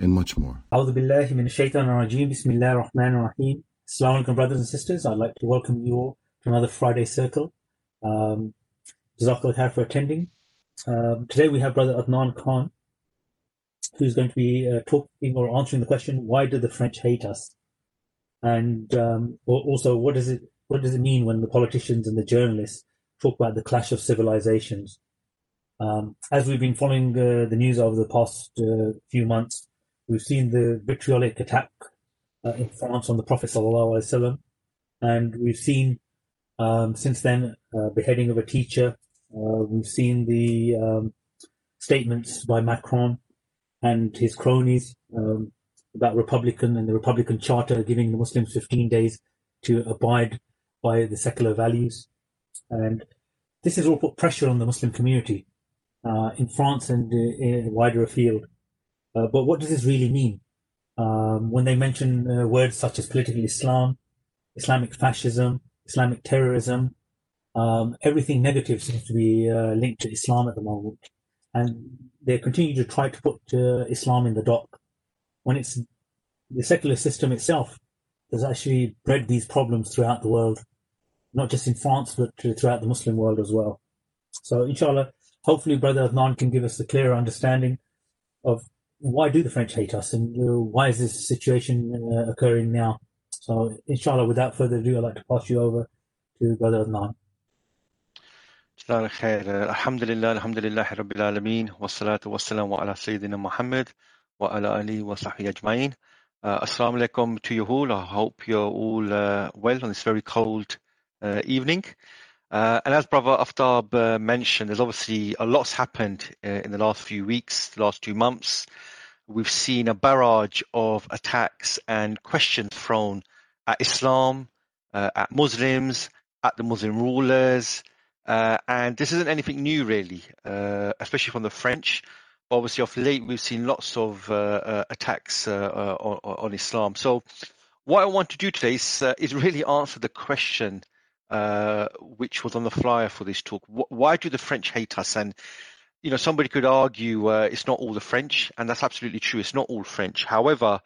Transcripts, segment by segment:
and much more. Assalamu alaikum, brothers and sisters. I'd like to welcome you all to another Friday Circle. Um, Jazakallah for attending. Um, today we have Brother Adnan Khan, who's going to be uh, talking or answering the question, why do the French hate us? And um, also, what does it what does it mean when the politicians and the journalists talk about the clash of civilizations? Um, as we've been following uh, the news over the past uh, few months, We've seen the vitriolic attack uh, in France on the Prophet sallallahu and we've seen um, since then uh, beheading of a teacher. Uh, we've seen the um, statements by Macron and his cronies um, about Republican and the Republican Charter giving the Muslims 15 days to abide by the secular values. And this has all put pressure on the Muslim community uh, in France and uh, wider afield. Uh, but what does this really mean? Um, when they mention uh, words such as political Islam, Islamic fascism, Islamic terrorism, um, everything negative seems to be uh, linked to Islam at the moment. And they continue to try to put uh, Islam in the dock when it's the secular system itself has actually bred these problems throughout the world, not just in France, but throughout the Muslim world as well. So, inshallah, hopefully, Brother Adnan can give us a clearer understanding of why do the French hate us and uh, why is this situation uh, occurring now? So, inshallah, without further ado, I'd like to pass you over to Brother Adnan. جزاك الخير الحمد لله الحمد لله رب العالمين والصلاة والسلام على سيدنا محمد وعلى آله وصحبه أجمعين uh, Assalamu alaikum to you all. I hope you're all uh, well on this very cold uh, evening. Uh, and as Brother Aftab uh, mentioned, there's obviously a lot's happened uh, in the last few weeks, the last two months. We've seen a barrage of attacks and questions thrown at Islam, uh, at Muslims, at the Muslim rulers. Uh, and this isn't anything new, really, uh, especially from the French. But obviously, of late, we've seen lots of attacks on, on, Islam. So, what I want to do today is, is really answer the question uh, which was on the flyer for this talk. Why do the French hate us? And you know, somebody could argue uh, it's not all the French, and that's absolutely true. It's not all French. However,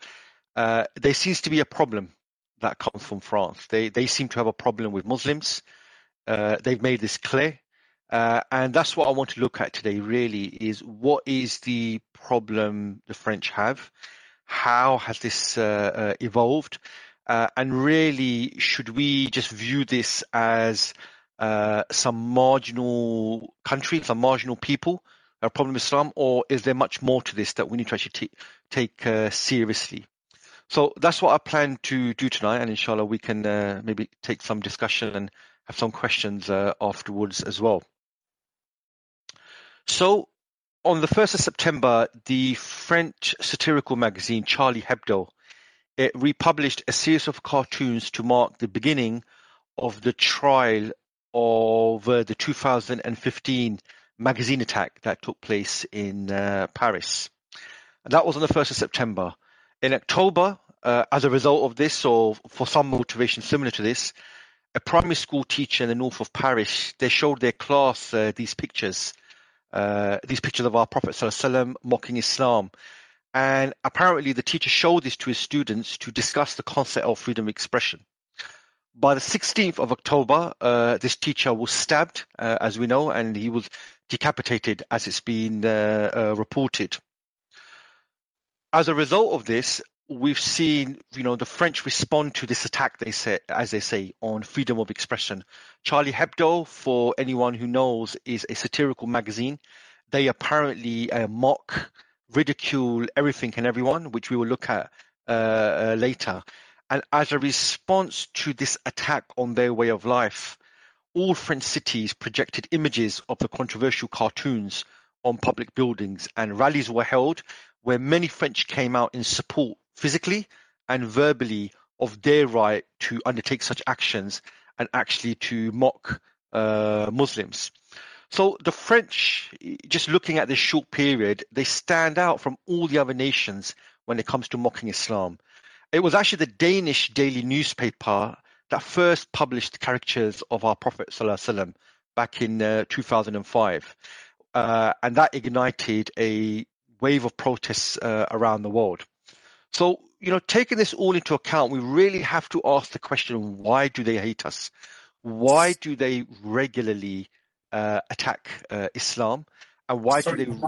uh, there seems to be a problem that comes from France. They they seem to have a problem with Muslims. Uh, they've made this clear, uh, and that's what I want to look at today. Really, is what is the problem the French have? How has this evolved? Uh, and really, should we just view this as uh, some marginal country, some marginal people, a problem with Islam, or is there much more to this that we need to actually t- take uh, seriously? So that's what I plan to do tonight, and inshallah, we can uh, maybe take some discussion and have some questions uh, afterwards as well. So, on the 1st of September, the French satirical magazine Charlie Hebdo it republished a series of cartoons to mark the beginning of the trial of uh, the 2015 magazine attack that took place in uh, Paris. And that was on the 1st of September. In October, uh, as a result of this, or for some motivation similar to this, a primary school teacher in the north of Paris, they showed their class uh, these pictures, uh, these pictures of our Prophet ﷺ mocking Islam. And apparently, the teacher showed this to his students to discuss the concept of freedom of expression. By the 16th of October, uh, this teacher was stabbed, uh, as we know, and he was decapitated, as it's been uh, uh reported. As a result of this, we've seen, you know, the French respond to this attack. They say, as they say, on freedom of expression. Charlie Hebdo, for anyone who knows, is a satirical magazine. They apparently uh, mock ridicule everything and everyone, which we will look at uh, later. And as a response to this attack on their way of life, all French cities projected images of the controversial cartoons on public buildings, and rallies were held where many French came out in support physically and verbally of their right to undertake such actions and actually to mock uh, Muslims. So the French, just looking at this short period, they stand out from all the other nations when it comes to mocking Islam. It was actually the Danish daily newspaper that first published caricatures of our Prophet ﷺ back in uh, 2005. Uh, and that ignited a wave of protests uh, around the world. So, you know, taking this all into account, we really have to ask the question why do they hate us? Why do they regularly uh, attack uh, Islam? And why sorry, do they.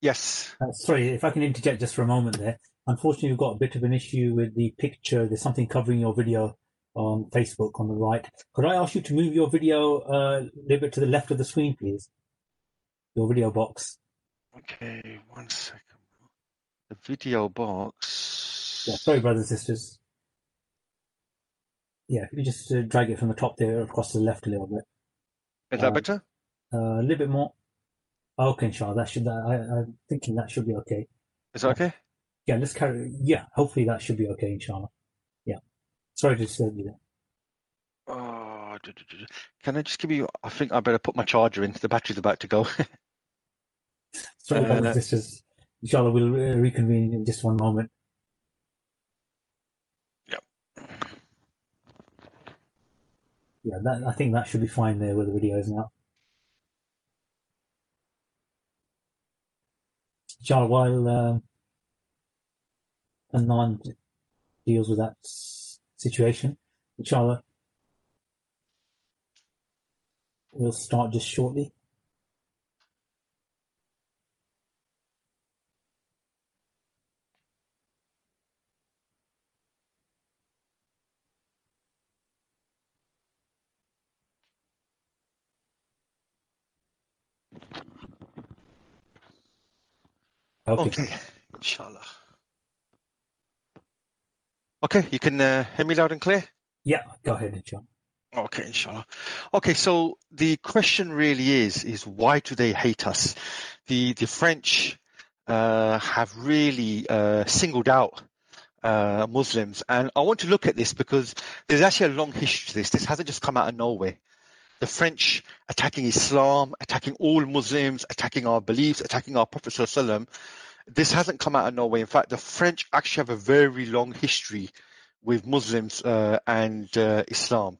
Yes. Uh, sorry, if I can interject just for a moment there. Unfortunately, we've got a bit of an issue with the picture. There's something covering your video on Facebook on the right. Could I ask you to move your video uh, a little bit to the left of the screen, please? Your video box. Okay, one second. The video box. Yeah, sorry, brothers and sisters. Yeah, if you just uh, drag it from the top there across to the left a little bit. Is that uh, better? Uh, a little bit more. Okay, inshallah, that should. I, I'm thinking that should be okay. Is that okay? Yeah, let's carry. Yeah, hopefully that should be okay, inshallah. Yeah. Sorry to disturb you there. Oh, can I just give you? I think I better put my charger in. The battery's about to go. Sorry, uh, this is. Inshallah, we'll reconvene in just one moment. Yeah. Yeah, that, I think that should be fine there where the video is now. Inshallah, while uh, Adnan deals with that situation, inshallah, we'll start just shortly. Okay. okay. Inshallah. Okay, you can uh, hear me loud and clear? Yeah, go ahead, inshallah. Okay, inshallah. Okay, so the question really is, is why do they hate us? The, the French uh, have really uh, singled out uh, Muslims. And I want to look at this because there's actually a long history to this. This hasn't just come out of nowhere the French attacking Islam, attacking all Muslims, attacking our beliefs, attacking our Prophet this hasn't come out of nowhere. In fact, the French actually have a very long history with Muslims uh, and uh, Islam.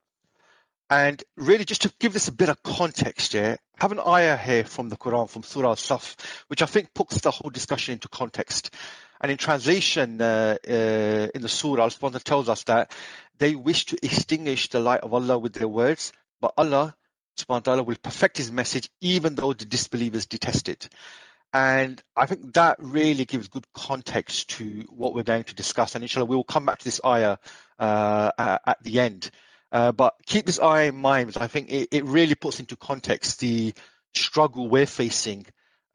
And really, just to give this a bit of context here, I have an ayah here from the Quran, from Surah Al-Saf, which I think puts the whole discussion into context. And in translation, uh, uh, in the Surah, Allah tells us that they wish to extinguish the light of Allah with their words, but Allah subhanahu wa ta'ala will perfect his message even though the disbelievers detest it. And I think that really gives good context to what we're going to discuss. And inshallah, we will come back to this ayah uh, at the end. Uh, but keep this ayah in mind I think it, it, really puts into context the struggle we're facing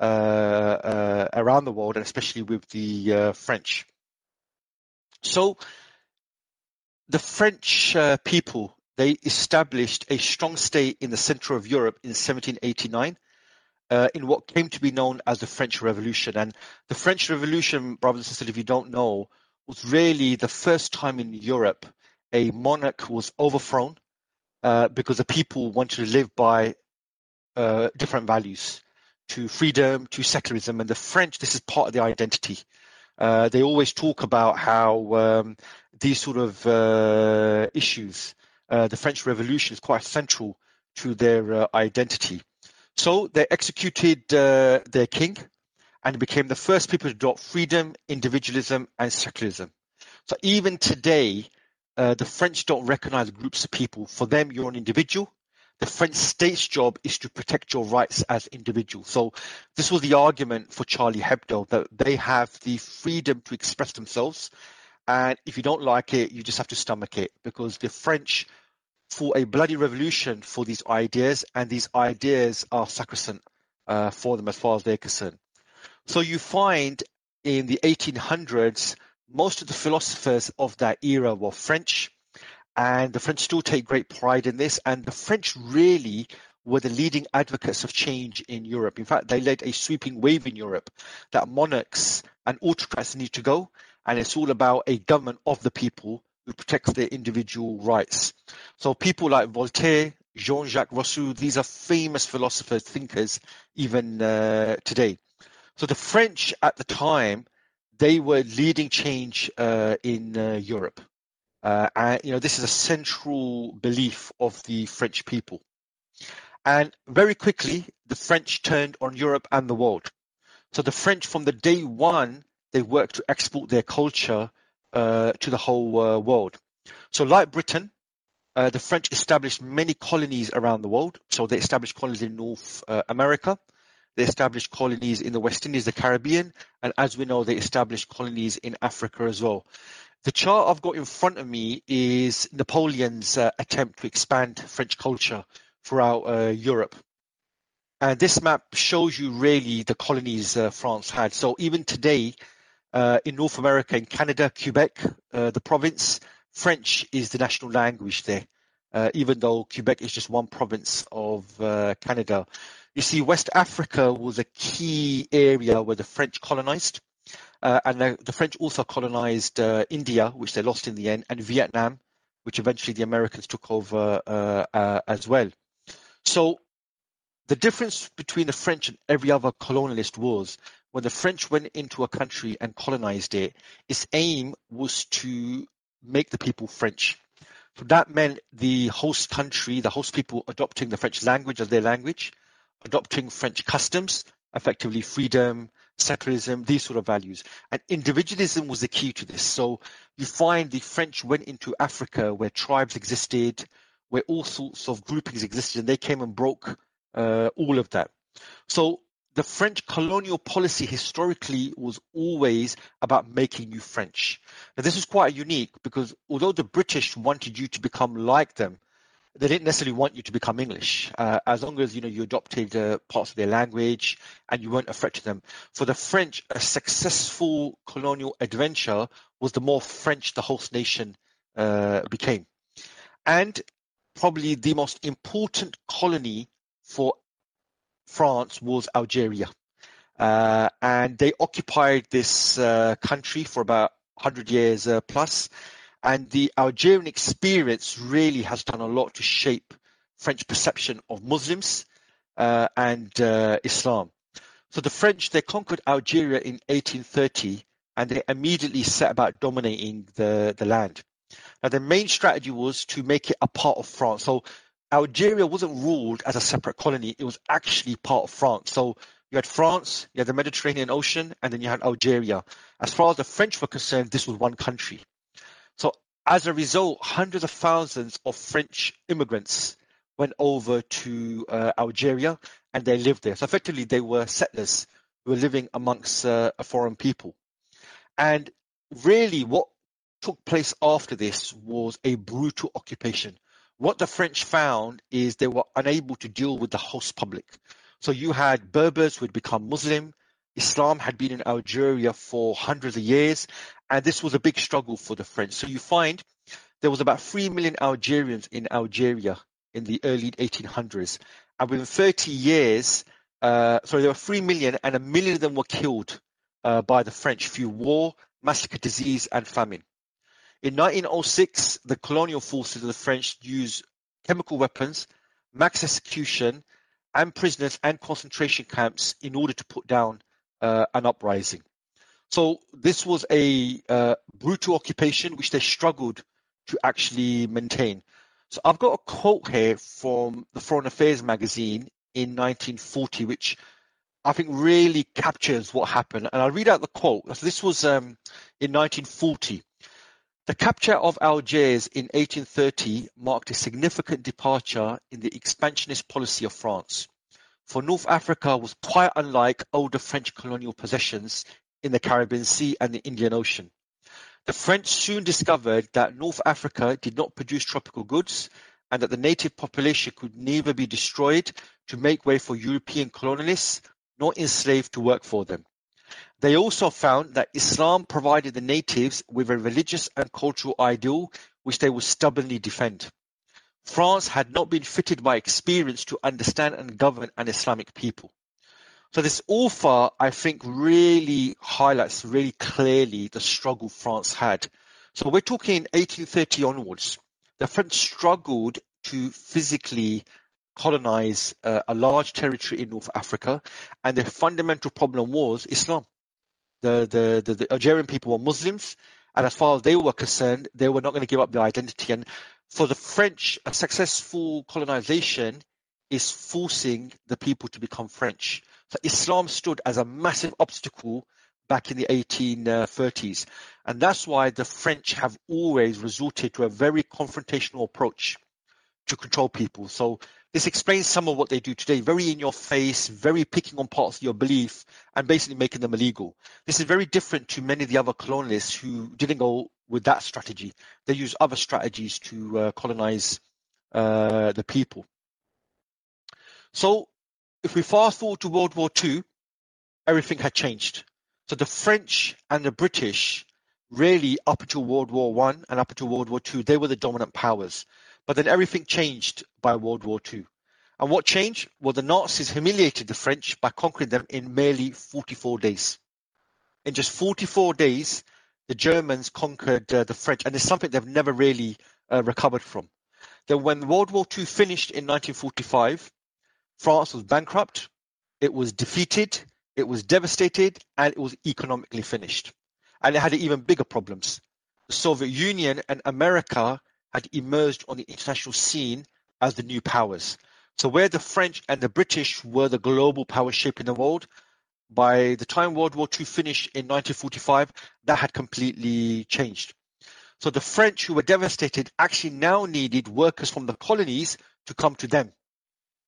uh, uh around the world and especially with the uh, French. So the French uh, people they established a strong state in the center of Europe in 1789 uh, in what came to be known as the French Revolution. And the French Revolution, brothers and sisters, if you don't know, was really the first time in Europe a monarch was overthrown uh, because the people wanted to live by uh, different values to freedom, to secularism. And the French, this is part of their identity. Uh, they always talk about how um, these sort of uh, issues uh, the French Revolution is quite central to their identity. So they executed uh, their king and became the first people to adopt freedom, individualism, and secularism. So even today, uh, the French don't recognize groups of people. For them, you're an individual. The French state's job is to protect your rights as individuals. So this was the argument for Charlie Hebdo that they have the freedom to express themselves. And if you don't like it, you just have to stomach it because the French for a bloody revolution for these ideas, and these ideas are sacrosanct uh, for them as far as they're concerned. So you find in the 1800s, most of the philosophers of that era were French, and the French still take great pride in this. And the French really were the leading advocates of change in Europe. In fact, they led a sweeping wave in Europe that monarchs and autocrats need to go, and it's all about a government of the people who protects their individual rights. So people like Voltaire, Jean-Jacques Rousseau, these are famous philosophers, thinkers, even uh, today. So the French at the time, they were leading change uh, in uh, Europe. Uh, and you know this is a central belief of the French people. And very quickly, the French turned on Europe and the world. So the French, from the day one, they worked to export their culture uh, to the whole uh, world. So, like Britain, uh, the French established many colonies around the world. So they established colonies in North uh, America, they established colonies in the West Indies, the Caribbean, and as we know, they established colonies in Africa as well. The chart I've got in front of me is Napoleon's uh, attempt to expand French culture throughout uh, Europe. And this map shows you really the colonies France had. So even today, uh, in North America, in Canada, Quebec, uh, the province, French is the national language there, uh, even though Quebec is just one province of uh, Canada. You see, West Africa was a key area where the French colonized. Uh, and the, the, French also colonized uh, India, which they lost in the end, and Vietnam, which eventually the Americans took over as well. So the difference between the French and every other colonialist was when the French went into a country and colonized it, its aim was to make the people French. So that meant the host country, the host people adopting the French language as their language, adopting French customs, effectively freedom, secularism, these sort of values. And individualism was the key to this. So you find the French went into Africa where tribes existed, where all sorts of groupings existed, and they came and broke uh, all of that. So the French colonial policy historically was always about making you French. Now, this is quite unique because although the British wanted you to become like them, they didn't necessarily want you to become English, uh, as long as you know you adopted uh, parts of their language and you weren't a threat to them. For the French, a successful colonial adventure was the more French the host nation uh, became, and probably the most important colony for France was Algeria. Uh, and they occupied this uh, country for about 100 years uh, plus. And the Algerian experience really has done a lot to shape French perception of Muslims uh, and uh, Islam. So the French, they conquered Algeria in 1830 and they immediately set about dominating the, the land. Now, their main strategy was to make it a part of France. So Algeria wasn't ruled as a separate colony. It was actually part of France. So you had France, you had the Mediterranean Ocean, and then you had Algeria. As far as the French were concerned, this was one country. So as a result, hundreds of thousands of French immigrants went over to uh, Algeria and they lived there. So effectively, they were settlers who were living amongst uh, a foreign people. And really, what took place after this was a brutal occupation what the French found is they were unable to deal with the host public. So you had Berbers who had become Muslim. Islam had been in Algeria for hundreds of years, and this was a big struggle for the French. So you find there was about 3 million Algerians in Algeria in the early 1800s. And within 30 years, uh, sorry, there were 3 million, and a million of them were killed uh, by the French through war, massacre, disease, and famine. In 1906, the colonial forces of the French used chemical weapons, mass execution, and prisoners and concentration camps in order to put down uh, an uprising. So this was a uh, brutal occupation which they struggled to actually maintain. So I've got a quote here from the Foreign Affairs magazine in 1940, which I think really captures what happened. And I'll read out the quote. This was um, in 1940. The capture of Algiers in 1830 marked a significant departure in the expansionist policy of France, for North Africa was quite unlike older French colonial possessions in the Caribbean Sea and the Indian Ocean. The French soon discovered that North Africa did not produce tropical goods and that the native population could neither be destroyed to make way for European colonialists nor enslaved to work for them. They also found that Islam provided the natives with a religious and cultural ideal which they would stubbornly defend. France had not been fitted by experience to understand and govern an Islamic people. So this author, I think, really highlights really clearly the struggle France had. So we're talking 1830 onwards. The French struggled to physically colonize uh, a large territory in North Africa, and the fundamental problem was Islam. The, the, the, the Algerian people were Muslims, and as far as they were concerned, they were not going to give up their identity. And for the French, a successful colonization is forcing the people to become French. So Islam stood as a massive obstacle back in the 1830s. Uh, and that's why the French have always resorted to a very confrontational approach to control people. So this explains some of what they do today, very in your face, very picking on parts of your belief and basically making them illegal. This is very different to many of the other colonialists who didn't go with that strategy. They use other strategies to uh, colonize uh, the people. So if we fast forward to World War II, everything had changed. So the French and the British really up until World War One and up until World War Two, they were the dominant powers. But then everything changed by World War II. And what changed? Well, the Nazis humiliated the French by conquering them in merely 44 days. In just 44 days, the Germans conquered uh, the French, and it's something they've never really uh, recovered from. Then, when World War II finished in 1945, France was bankrupt, it was defeated, it was devastated, and it was economically finished. And it had even bigger problems. The Soviet Union and America had emerged on the international scene as the new powers. So where the French and the British were the global power shaping the world, by the time World War II finished in 1945, that had completely changed. So the French, who were devastated, actually now needed workers from the colonies to come to them.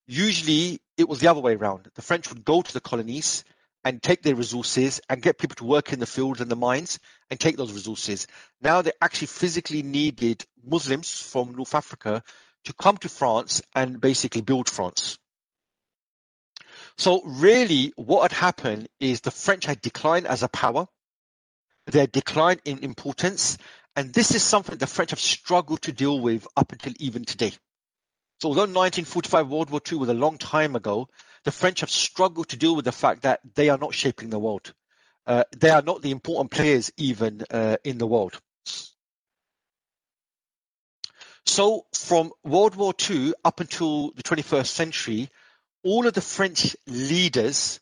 Usually, it was the other way around. The French would go to the colonies and take their resources and get people to work in the fields and the mines and take those resources. Now they actually physically needed Muslims from North Africa to come to France and basically build France. So really what had happened is the French had declined as a power. They had declined in importance. And this is something the French have struggled to deal with up until even today. So although 1945 World War II was a long time ago, the French have struggled to deal with the fact that they are not shaping the world. Uh, they are not the important players even uh, in the world. So from World War II up until the 21st century, all of the French leaders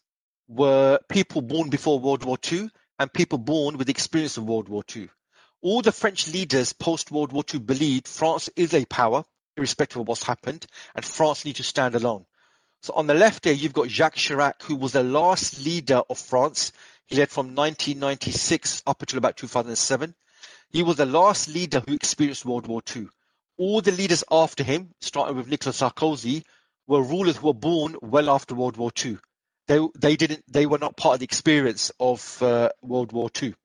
were people born before World War II and people born with experience of World War II. All the French leaders post World War II believed France is a power, irrespective of what's happened, and France needs to stand alone. So on the left there, you've got Jacques Chirac, who was the last leader of France. He led from 1996 up until about 2007. He was the last leader who experienced World War II. All the leaders after him, starting with Nicolas Sarkozy, were rulers who were born well after World War II. They, they didn't, they were not part of the experience of uh, World War II.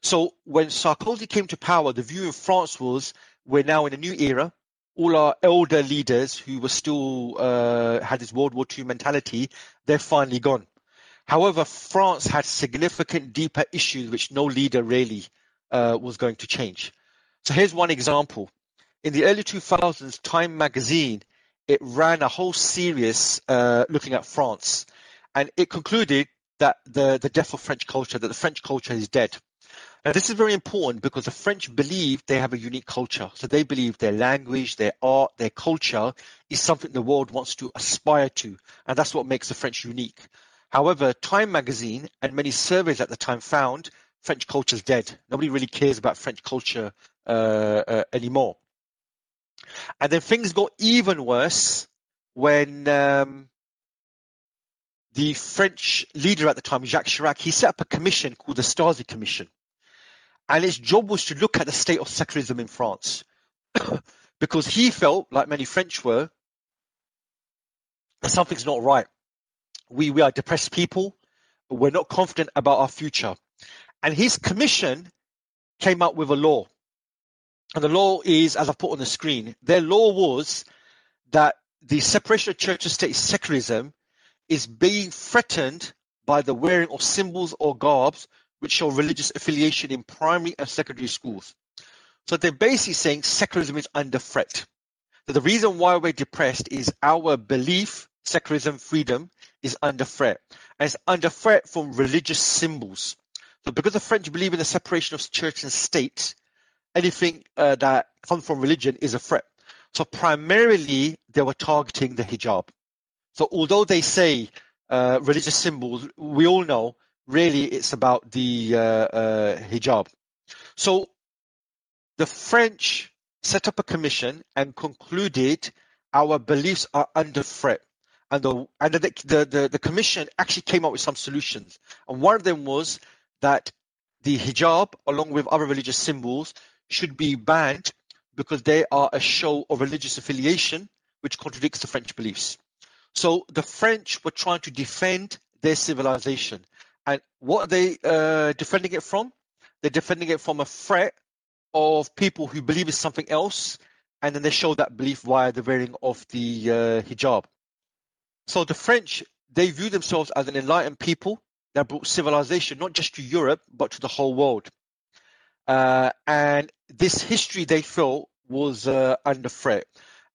So when Sarkozy came to power, the view in France was we're now in a new era all our elder leaders who were still uh, had this World War II mentality, they're finally gone. However, France had significant deeper issues which no leader really uh, was going to change. So here's one example. In the early 2000s, Time magazine, it ran a whole series uh, looking at France. And it concluded that the, the death of French culture, that the French culture is dead. Now, this is very important because the French believe they have a unique culture. So they believe their language, their art, their culture is something the world wants to aspire to. And that's what makes the French unique. However, Time magazine and many surveys at the time found French culture is dead. Nobody really cares about French culture uh, uh, anymore. And then things got even worse when um, the French leader at the time, Jacques Chirac, he set up a commission called the Stasi Commission and its job was to look at the state of secularism in France. because he felt, like many French were, that something's not right. We, we are depressed people. We're not confident about our future. And his commission came up with a law. And the law is, as I put on the screen, their law was that the separation of church and state secularism is being threatened by the wearing of symbols or garbs which show religious affiliation in primary and secondary schools. So they're basically saying secularism is under threat. So the reason why we're depressed is our belief, secularism, freedom, is under threat. And it's under threat from religious symbols. So because the French believe in the separation of church and state, anything uh, that comes from religion is a threat. So primarily they were targeting the hijab. So although they say uh, religious symbols, we all know really it's about the uh, uh, hijab. So the French set up a commission and concluded our beliefs are under threat. And the and the, the, the, the commission actually came up with some solutions. And one of them was that the hijab, along with other religious symbols, should be banned because they are a show of religious affiliation, which contradicts the French beliefs. So the French were trying to defend their civilization. And what are they uh, defending it from? They're defending it from a threat of people who believe in something else, and then they show that belief via the wearing of the uh, hijab. So the French, they view themselves as an enlightened people that brought civilization not just to Europe, but to the whole world. Uh, and this history they felt was uh, under threat.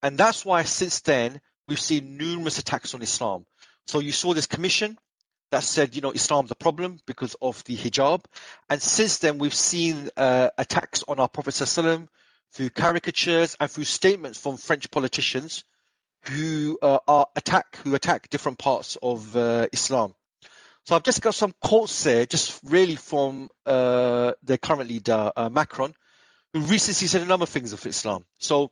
And that's why since then, we've seen numerous attacks on Islam. So you saw this commission that said, you know, Islam's a problem because of the hijab. And since then, we've seen uh, attacks on our Prophet ﷺ through caricatures and through statements from French politicians who uh, are attack who attack different parts of uh, Islam. So I've just got some quotes there, just really from uh, the current leader uh, Macron, who recently said a number of things of Islam. So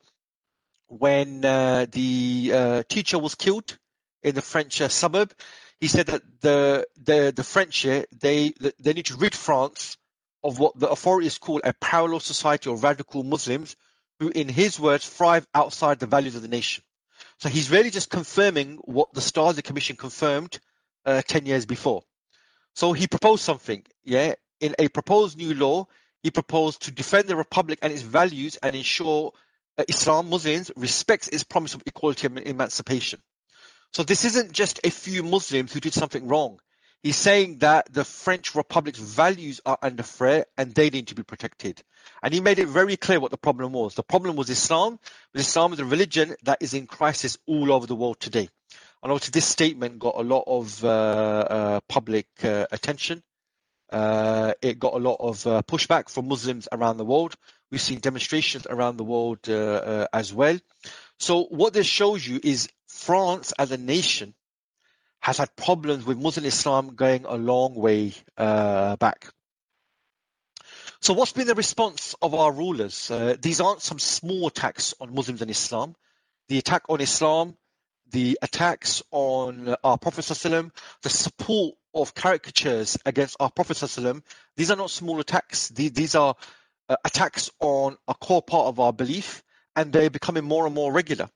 when uh, the teacher was killed in the French suburb, he said that the the the French here, they they need to rid France of what the authorities call a parallel society of radical Muslims who, in his words, thrive outside the values of the nation. So he's really just confirming what the Stasi Commission confirmed uh, 10 years before. So he proposed something, yeah. In a proposed new law, he proposed to defend the republic and its values and ensure uh, Islam, Muslims, respects its promise of equality and emancipation. So this isn't just a few Muslims who did something wrong. He's saying that the French Republic's values are under threat and they need to be protected. And he made it very clear what the problem was. The problem was Islam, Islam is a religion that is in crisis all over the world today. And obviously, this statement got a lot of uh, uh, public uh, attention. Uh, it got a lot of uh, pushback from Muslims around the world. We've seen demonstrations around the world uh, as well. So, what this shows you is France as a nation has had problems with Muslim Islam going a long way back. So, what's been the response of our rulers? these aren't some small attacks on Muslims and Islam. The attack on Islam the attacks on our Prophet the support of caricatures against our Prophet these are not small attacks. These, these are uh, attacks on a core part of our belief, and they're becoming more and more regular.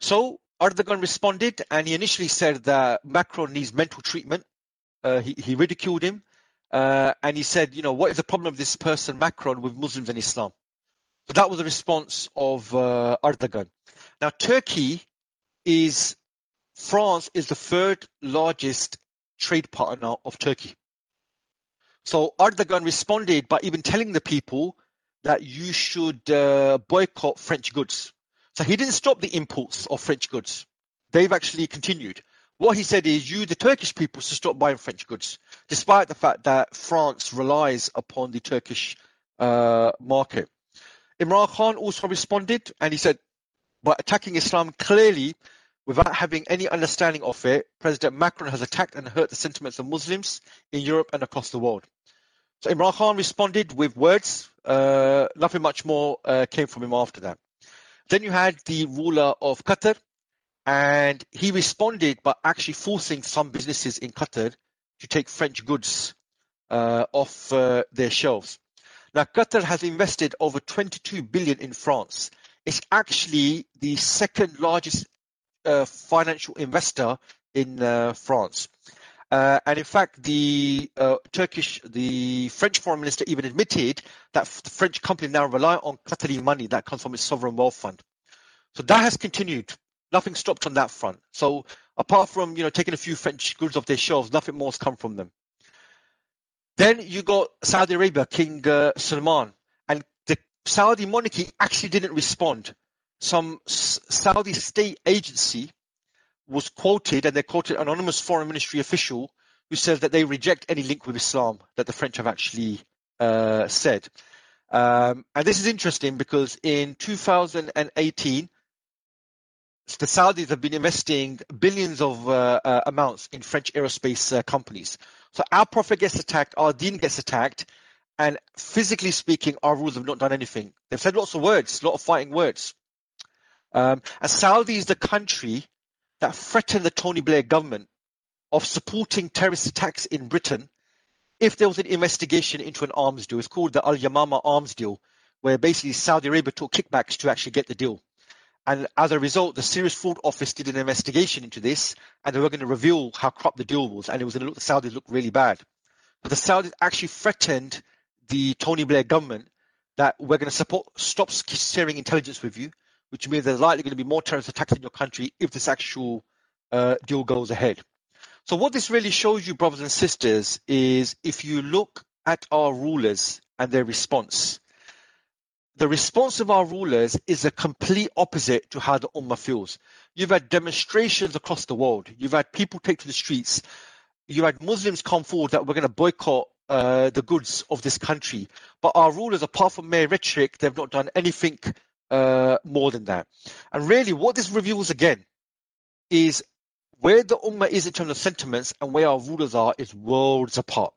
So Erdogan responded, and he initially said that Macron needs mental treatment. Uh, he, he, ridiculed him, uh, and he said, you know, what is the problem of this person, Macron, with Muslims and Islam? So that was the response of uh, Erdogan. Now, Turkey is France is the third largest trade partner of Turkey. So Erdogan responded by even telling the people that you should uh, boycott French goods. So he didn't stop the imports of French goods. They've actually continued. What he said is you, the Turkish people, should stop buying French goods, despite the fact that France relies upon the Turkish uh, market. Imran Khan also responded and he said, by attacking Islam clearly without having any understanding of it, President Macron has attacked and hurt the sentiments of Muslims in Europe and across the world. So Imran Khan responded with words. Uh, nothing much more uh, came from him after that. Then you had the ruler of Qatar, and he responded by actually forcing some businesses in Qatar to take French goods uh, off uh, their shelves. Now, Qatar has invested over 22 billion in France. It's actually the second largest uh, financial investor in uh, France. Uh, and in fact, the uh, Turkish, the French foreign minister even admitted that the French company now rely on Qatari money that comes from its sovereign wealth fund. So that has continued. Nothing stopped on that front. So apart from you know taking a few French goods off their shelves, nothing more has come from them. Then you got Saudi Arabia, King uh, Salman, and the Saudi monarchy actually didn't respond some Saudi state agency was quoted, and they quoted an anonymous foreign ministry official who says that they reject any link with Islam that the French have actually uh, said. Um, and this is interesting because in 2018, the Saudis have been investing billions of uh, uh, amounts in French aerospace uh, companies. So our prophet gets attacked, our deen gets attacked, and physically speaking, our rules have not done anything. They've said lots of words, a lot of fighting words. Um, and Saudi is the country that threatened the Tony Blair government of supporting terrorist attacks in Britain if there was an investigation into an arms deal. It's called the Al Yamama arms deal, where basically Saudi Arabia took kickbacks to actually get the deal. And as a result, the Serious Fraud Office did an investigation into this, and they were going to reveal how corrupt the deal was, and it was going to look the Saudis look really bad. But the Saudis actually threatened the Tony Blair government that we're going to support stop sharing intelligence with you, which means there's likely going to be more terrorist attacks in your country if this actual uh, deal goes ahead. So what this really shows you, brothers and sisters, is if you look at our rulers and their response, the response of our rulers is a complete opposite to how the Ummah feels. You've had demonstrations across the world. You've had people take to the streets. You've had Muslims come forward that we're going to boycott uh, the goods of this country. But our rulers, apart from mere rhetoric, they've not done anything uh, more than that. And really, what this reveals again is where the Ummah is in terms of sentiments and where our rulers are is worlds apart.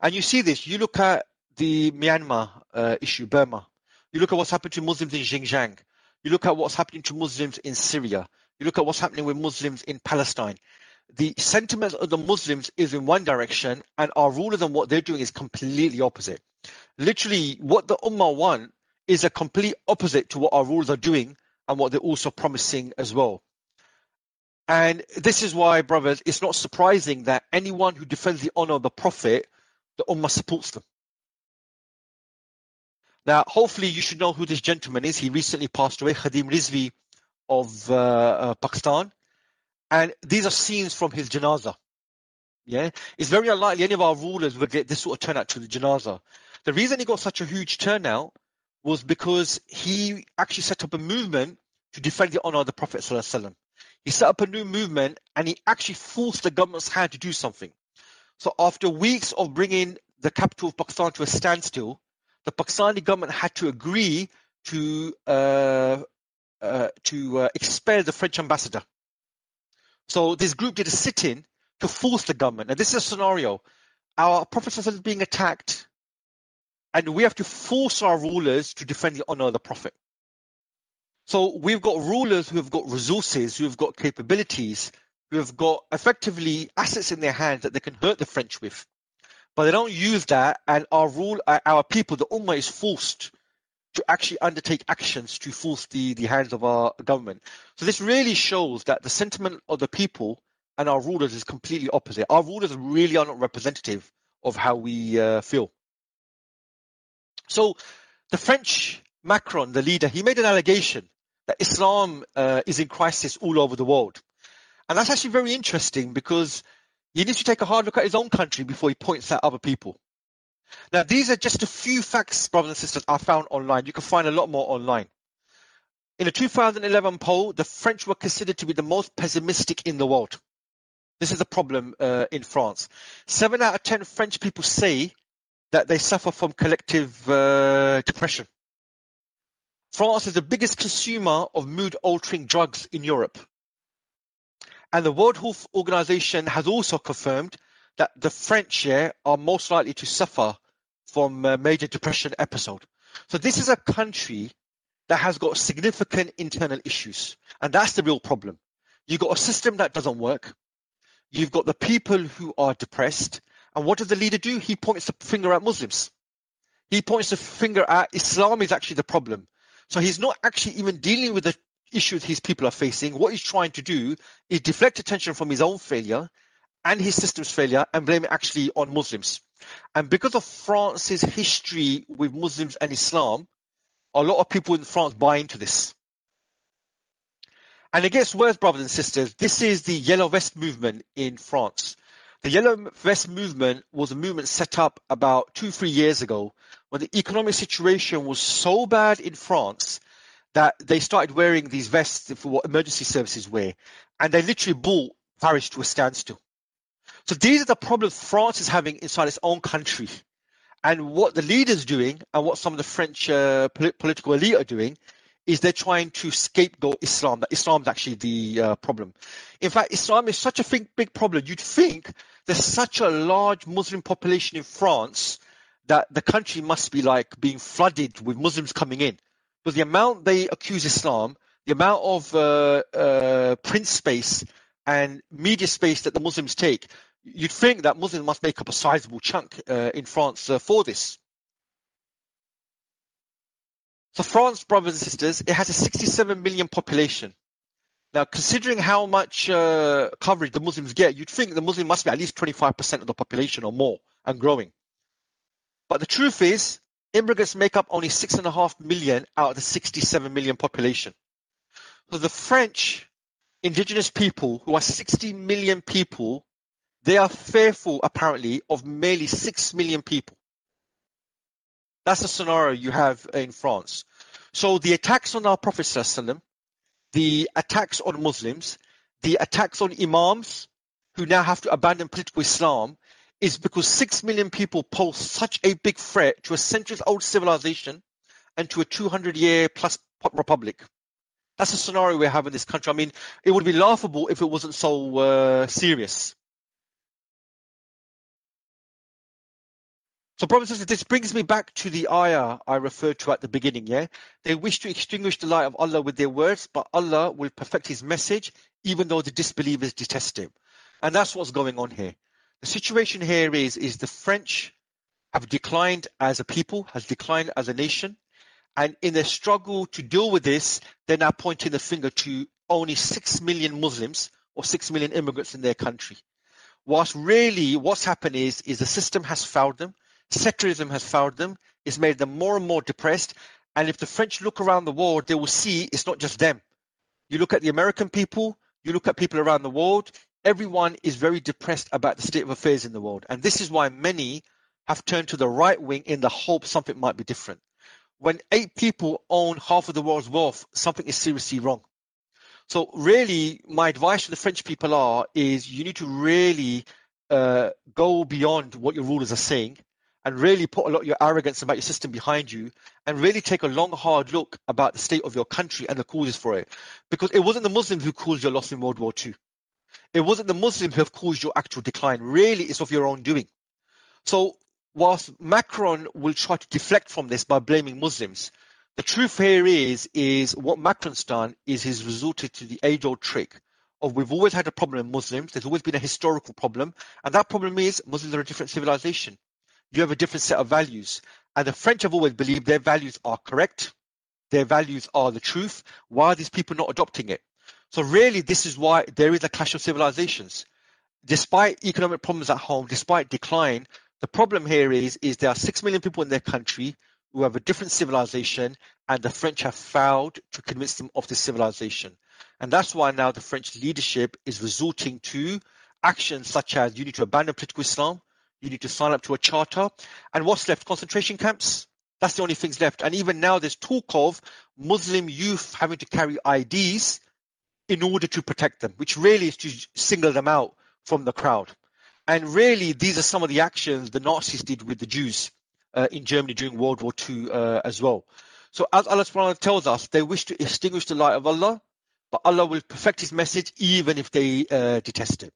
And you see this, you look at the Myanmar uh, issue, Burma. You look at what's happened to Muslims in Xinjiang. You look at what's happening to Muslims in Syria. You look at what's happening with Muslims in Palestine. The sentiment of the Muslims is in one direction, and our rulers and what they're doing is completely opposite. Literally, what the Ummah want is a complete opposite to what our rulers are doing and what they're also promising as well. And this is why, brothers, it's not surprising that anyone who defends the honor of the Prophet, the Ummah supports them. Now, hopefully, you should know who this gentleman is. He recently passed away, Khadim Rizvi of uh, uh, Pakistan. And these are scenes from his janazah. Yeah, it's very unlikely any of our rulers would get this sort of turnout to the janazah. The reason he got such a huge turnout was because he actually set up a movement to defend the honor of the Prophet. He set up a new movement and he actually forced the government's hand to do something. So after weeks of bringing the capital of Pakistan to a standstill, the Pakistani government had to agree to uh, uh, to uh, expel the French ambassador. So this group did a sit-in to force the government. And this is a scenario: our Prophet is being attacked and we have to force our rulers to defend the honor of the Prophet. So we've got rulers who have got resources, who have got capabilities, who have got effectively assets in their hands that they can hurt the French with. But they don't use that, and our rule, uh, our people, the Ummah is forced to actually undertake actions to force the, the hands of our government. So this really shows that the sentiment of the people and our rulers is completely opposite. Our rulers really are not representative of how we uh, feel. So the French Macron, the leader, he made an allegation that Islam uh, is in crisis all over the world. And that's actually very interesting because he needs to take a hard look at his own country before he points at other people. Now, these are just a few facts, brothers and sisters, I found online. You can find a lot more online. In a 2011 poll, the French were considered to be the most pessimistic in the world. This is a problem uh, in France. Seven out of 10 French people say that they suffer from collective uh, depression. France is the biggest consumer of mood altering drugs in Europe. And the World Health Organization has also confirmed that the French are most likely to suffer from a major depression episode. So this is a country that has got significant internal issues. And that's the real problem. You've got a system that doesn't work. You've got the people who are depressed and what does the leader do? He points the finger at Muslims. He points the finger at Islam is actually the problem. So he's not actually even dealing with the issues his people are facing. What he's trying to do is deflect attention from his own failure and his system's failure and blame it actually on Muslims. And because of France's history with Muslims and Islam, a lot of people in France buy into this. And it gets worse, brothers and sisters. This is the Yellow Vest movement in France. The Yellow Vest movement was a movement set up about two, three years ago when the economic situation was so bad in France that they started wearing these vests for what emergency services wear. And they literally brought Paris to a standstill. So these are the problems France is having inside its own country. And what the leaders doing, and what some of the French uh, political elite are doing, is they're trying to scapegoat Islam. That Islam's actually the uh, problem. In fact, Islam is such a big problem. You'd think there's such a large Muslim population in France that the country must be like being flooded with Muslims coming in. But the amount they accuse Islam, the amount of uh, uh, print space and media space that the Muslims take, you'd think that Muslims must make up a sizable chunk uh, in France uh, for this. So France, brothers and sisters, it has a 67 million population. Now, considering how much uh, coverage the Muslims get, you'd think the Muslim must be at least 25% of the population or more and growing. But the truth is, immigrants make up only 6.5 million out of the 67 million population. So the French indigenous people, who are 60 million people, they are fearful, apparently, of merely 6 million people. That's the scenario you have in France. So the attacks on our Prophet the attacks on Muslims, the attacks on imams who now have to abandon political Islam is because six million people pose such a big threat to a centuries old civilization and to a 200 year plus republic. That's the scenario we have in this country. I mean, it would be laughable if it wasn't so uh, serious. So, brothers and sisters, this brings me back to the ayah I referred to at the beginning. Yeah, they wish to extinguish the light of Allah with their words, but Allah will perfect His message, even though the disbelievers detest Him. And that's what's going on here. The situation here is is the French have declined as a people, has declined as a nation, and in their struggle to deal with this, they're now pointing the finger to only six million Muslims or six million immigrants in their country. Whilst really what's happened is is the system has failed them secularism has failed them, it's made them more and more depressed. And if the French look around the world, they will see it's not just them. You look at the American people, you look at people around the world, everyone is very depressed about the state of affairs in the world. And this is why many have turned to the right wing in the hope something might be different. When eight people own half of the world's wealth, something is seriously wrong. So really, my advice to the French people are is you need to really uh, go beyond what your rulers are saying and really put a lot of your arrogance about your system behind you and really take a long, hard look about the state of your country and the causes for it. Because it wasn't the Muslims who caused your loss in World War II. It wasn't the Muslims who have caused your actual decline. Really, it's of your own doing. So, whilst Macron will try to deflect from this by blaming Muslims, the truth here is, is what Macron's done is he's resorted to the age-old trick of we've always had a problem with Muslims. There's always been a historical problem, and that problem is Muslims are a different civilization you have a different set of values. And the French have always believed their values are correct, their values are the truth. Why are these people not adopting it? So really, this is why there is a clash of civilizations. Despite economic problems at home, despite decline, the problem here is, is there are six million people in their country who have a different civilization, and the French have failed to convince them of this civilization. And that's why now the French leadership is resorting to actions such as you need to abandon political Islam, you need to sign up to a charter. And what's left? Concentration camps. That's the only things left. And even now, there's talk of Muslim youth having to carry IDs in order to protect them, which really is to single them out from the crowd. And really, these are some of the actions the Nazis did with the Jews uh, in Germany during World War II uh, as well. So, as Allah subhanahu tells us, they wish to extinguish the light of Allah, but Allah will perfect His message even if they uh, detest it.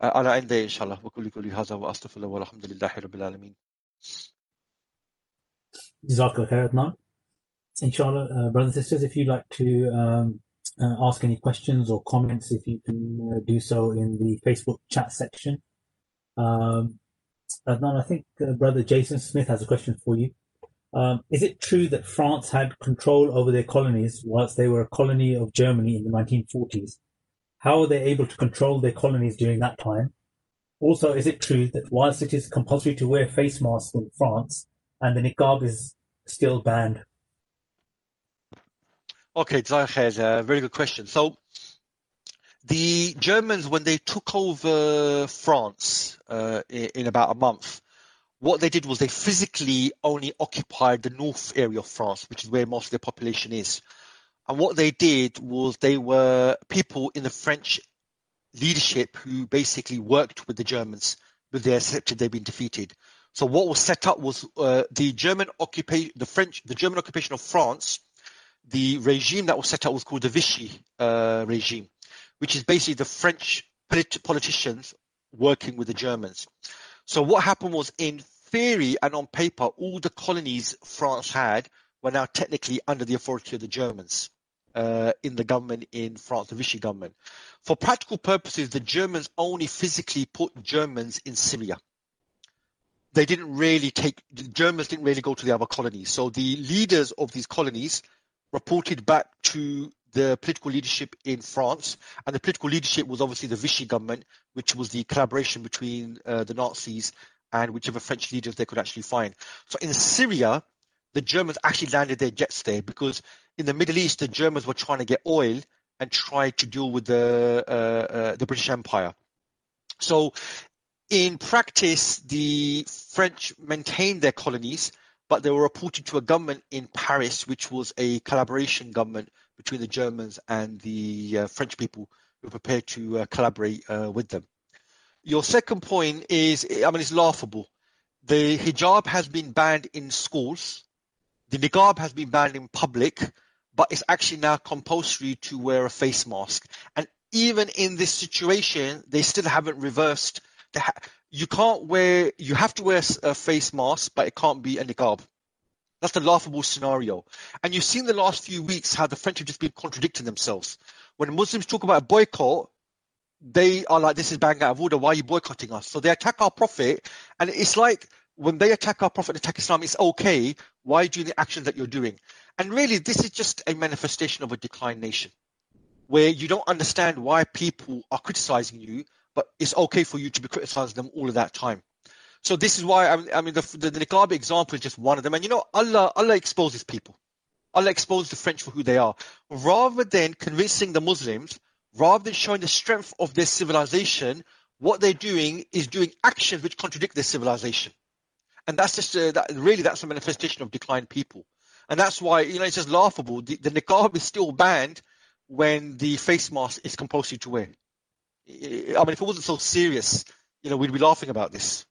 على عنده إن شاء الله وكل قولي هذا وأستغفر الله والحمد لله رب العالمين Jazakallah khair, Adnan. Inshallah, uh, brothers and sisters, if you'd like to um, uh, ask any questions or comments, if you can uh, do so in the Facebook chat section. Um, Adnan, I think uh, brother Jason Smith has a question for you. Um, is it true that France had control over their colonies whilst they were a colony of Germany in the 1940s? How are they able to control their colonies during that time? Also, is it true that whilst it is compulsory to wear face masks in France and the niqab is still banned? Okay, Zahir a very good question. So, the Germans, when they took over France uh, in, in about a month, what they did was they physically only occupied the north area of France, which is where most of their population is. And what they did was they were people in the French leadership who basically worked with the Germans, with they accepted they'd been defeated. So what was set up was uh, the German occupation, the French, the German occupation of France. The regime that was set up was called the Vichy uh, regime, which is basically the French polit- politicians working with the Germans. So what happened was, in theory and on paper, all the colonies France had were now technically under the authority of the Germans uh, in the government in France, the Vichy government. For practical purposes, the Germans only physically put Germans in Syria. They didn't really take, the Germans didn't really go to the other colonies. So the leaders of these colonies reported back to the political leadership in France, and the political leadership was obviously the Vichy government, which was the collaboration between uh, the Nazis and whichever French leaders they could actually find. So in Syria, the Germans actually landed their jets there because in the Middle East, the Germans were trying to get oil and try to deal with the uh, uh, the British Empire. So, in practice, the French maintained their colonies, but they were reported to a government in Paris, which was a collaboration government between the Germans and the uh, French people who were prepared to uh, collaborate uh, with them. Your second point is, I mean, it's laughable. The hijab has been banned in schools. The niqab has been banned in public, but it's actually now compulsory to wear a face mask. And even in this situation, they still haven't reversed. Ha- you can't wear, you have to wear a face mask, but it can't be a niqab. That's the laughable scenario. And you've seen the last few weeks how the French have just been contradicting themselves. When Muslims talk about a boycott, they are like, this is bang out of order. Why are you boycotting us? So they attack our prophet. And it's like when they attack our prophet attack Islam, it's okay. Why doing the actions that you're doing? And really, this is just a manifestation of a declined nation where you don't understand why people are criticizing you, but it's okay for you to be criticizing them all of that time. So this is why I mean the the, the example is just one of them. And you know Allah Allah exposes people. Allah exposes the French for who they are. Rather than convincing the Muslims, rather than showing the strength of their civilization, what they're doing is doing actions which contradict their civilization. And that's just uh, that really that's a manifestation of declined people. And that's why you know it's just laughable. The, the niqab is still banned when the face mask is compulsory to wear. I mean, if it wasn't so serious, you know, we'd be laughing about this.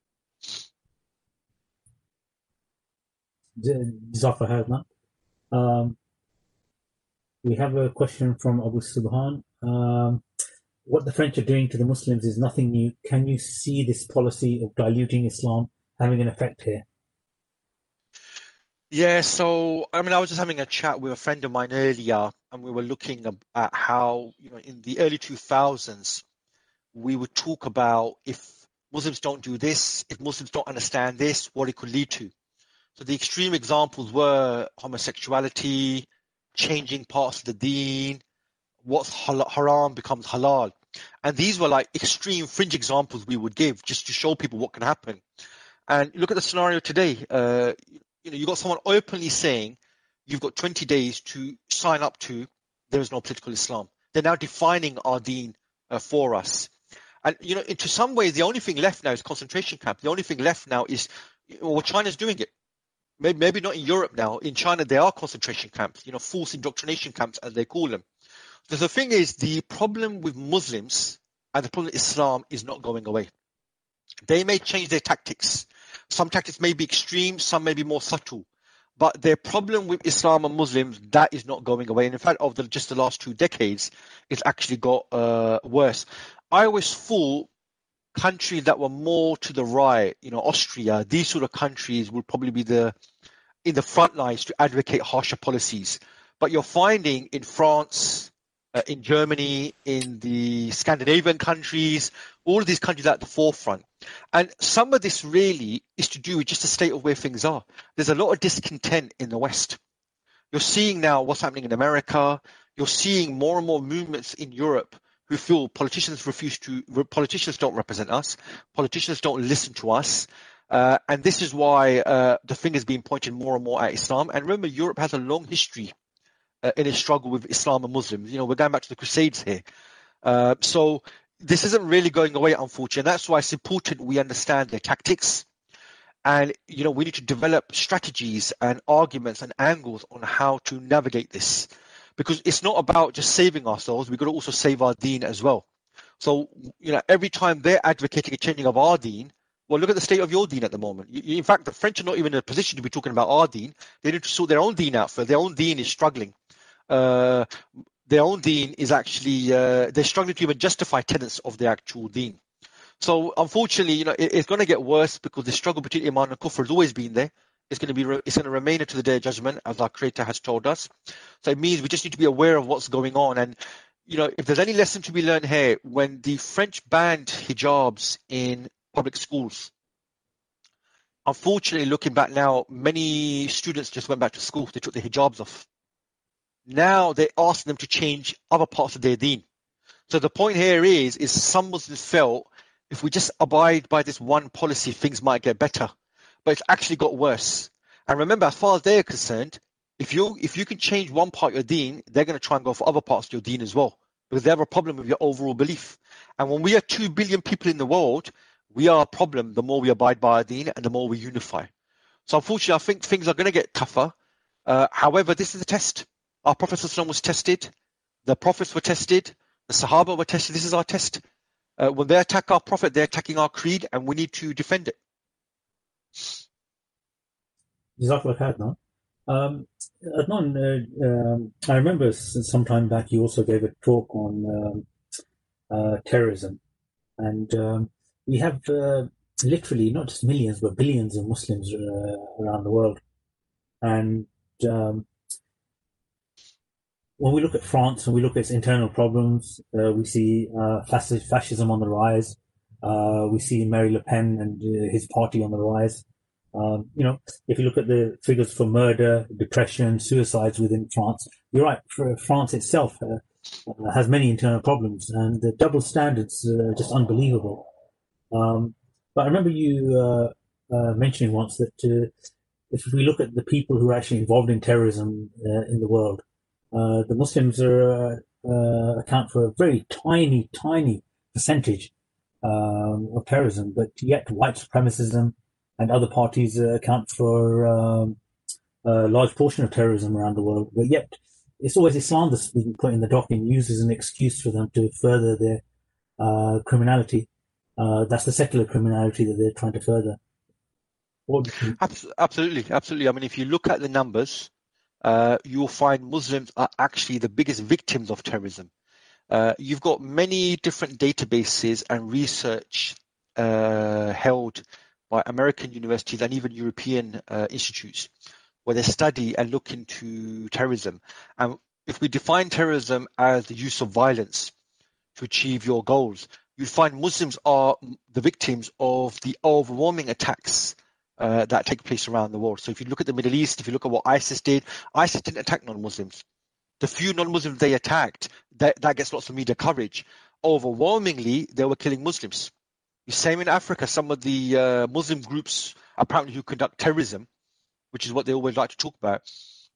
Zafar Jazakallah um, we have a question from Abu Subhan. Um, what the French are doing to the Muslims is nothing new. Can you see this policy of diluting Islam having an effect here? Yeah, so I mean, I was just having a chat with a friend of mine earlier, and we were looking at how, you know, in the early 2000s, we would talk about if Muslims don't do this, if Muslims don't understand this, what it could lead to. So the extreme examples were homosexuality, changing parts of the deen, what's haram becomes halal. And these were like extreme fringe examples we would give just to show people what can happen. And look at the scenario today. Uh, you know, you've got someone openly saying you've got 20 days to sign up to there is no political Islam. They're now defining our deen uh, for us. And, you know, to some ways, the only thing left now is concentration camp. The only thing left now is, well, China's doing it. Maybe, maybe not in Europe now. In China, there are concentration camps, you know, forced indoctrination camps, as they call them. So the thing is, the problem with Muslims and the problem with Islam is not going away. They may change their tactics. Some tactics may be extreme, some may be more subtle. But their problem with Islam and Muslims, that is not going away. And in fact, over the, just the last two decades, it's actually got uh, worse. I always thought countries that were more to the right, you know, Austria, these sort of countries would probably be the in the front lines to advocate harsher policies. But you're finding in France, uh, in Germany, in the Scandinavian countries, all of these countries are at the forefront. And some of this really is to do with just the state of where things are. There's a lot of discontent in the West. You're seeing now what's happening in America. You're seeing more and more movements in Europe who feel politicians refuse to, politicians don't represent us, politicians don't listen to us. Uh, and this is why uh, the finger is being pointed more and more at Islam. And remember, Europe has a long history uh, in his struggle with Islam and Muslims. You know, we're going back to the Crusades here. Uh, so this isn't really going away, unfortunately. That's why it's important we understand their tactics. And, you know, we need to develop strategies and arguments and angles on how to navigate this because it's not about just saving ourselves. We've got to also save our deen as well. So, you know, every time they're advocating a changing of our deen, Well, look at the state of your deen at the moment. You, in fact, the French are not even in a position to be talking about our deen. They need to sort their own deen out for Their own deen is struggling. Uh, their own deen is actually, uh, they're struggling to even justify tenants of the actual deen. So unfortunately, you know, it, it's going to get worse because the struggle between Iman and Kufr has always been there. It's going to be, it's going to remain until the day of judgment, as our Creator has told us. So it means we just need to be aware of what's going on. And you know, if there's any lesson to be learned here, when the French banned hijabs in public schools, unfortunately, looking back now, many students just went back to school. They took their hijabs off. Now they're asking them to change other parts of their deen. So the point here is, is some Muslims felt if we just abide by this one policy, things might get better. But it's actually got worse. And remember, as far as they're concerned, if you if you can change one part of your deen, they're going to try and go for other parts of your deen as well. Because they have a problem with your overall belief. And when we are two billion people in the world, we are a problem the more we abide by our deen and the more we unify. So unfortunately, I think things are going to get tougher. Uh, however, this is a test. Our Prophet was tested. The prophets were tested. The Sahaba were tested. This is our test. Uh, when they attack our Prophet, they're attacking our creed, and we need to defend it. Jazakallah khair, no? Um, Adnan, uh, um, I remember some time back you also gave a talk on um, uh, terrorism, and um, we have uh, literally not just millions but billions of Muslims uh, around the world, and um, when we look at France and we look at its internal problems, uh, we see uh, fascism on the rise. Uh, we see Marie Le Pen and uh, his party on the rise. Um, you know, if you look at the figures for murder, depression, suicides within France, you're right. France itself has many internal problems, and the double standards are just unbelievable. Um, but I remember you mentioning once that if we look at the people who are actually involved in terrorism in the world, uh, the Muslims are, uh, account for a very tiny, tiny percentage um, of terrorism, but yet white supremacism and other parties uh, account for um, a large portion of terrorism around the world. But yet, it's always Islam that's being put in the dock and used as an excuse for them to further their uh, criminality. Uh, that's the secular criminality that they're trying to further. Absolutely, absolutely. I mean, if you look at the numbers, uh, you'll find Muslims are actually the biggest victims of terrorism. Uh, you've got many different databases and research uh, held by American universities and even European uh, institutes where they study and look into terrorism. And if we define terrorism as the use of violence to achieve your goals, you'd find Muslims are the victims of the overwhelming attacks uh, that take place around the world. So if you look at the Middle East, if you look at what ISIS did, ISIS didn't attack non-Muslims. The few non-Muslims they attacked, that, that gets lots of media coverage. Overwhelmingly, they were killing Muslims. The same in Africa. Some of the uh, Muslim groups apparently who conduct terrorism, which is what they always like to talk about,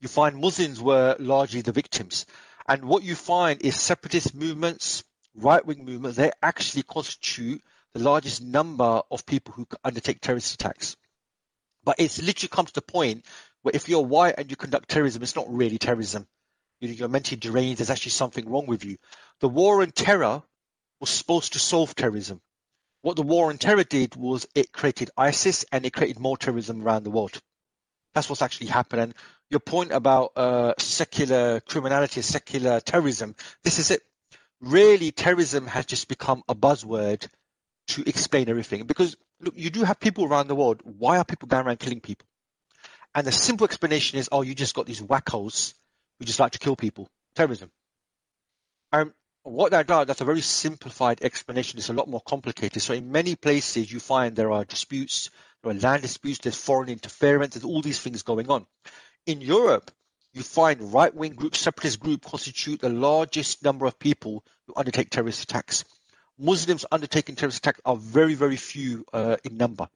you find Muslims were largely the victims. And what you find is separatist movements, right-wing movement, they actually constitute the largest number of people who undertake terrorist attacks. But it's literally come to the point where if you're white and you conduct terrorism, it's not really terrorism. You're mentally deranged. There's actually something wrong with you. The war on terror was supposed to solve terrorism. What the war on terror did was it created ISIS and it created more terrorism around the world. That's what's actually happened. And your point about uh, secular criminality, secular terrorism, this is it. Really, terrorism has just become a buzzword to explain everything. Because look, you do have people around the world. Why are people going around killing people? And the simple explanation is, oh, you just got these wackos who just like to kill people. Terrorism. And what that does, that's a very simplified explanation. It's a lot more complicated. So in many places, you find there are disputes, there are land disputes, there's foreign interference, there's all these things going on. In Europe, you find right-wing groups, separatist groups constitute the largest number of people who undertake terrorist attacks. Muslims undertaking terrorist attacks are very, very few uh, in number.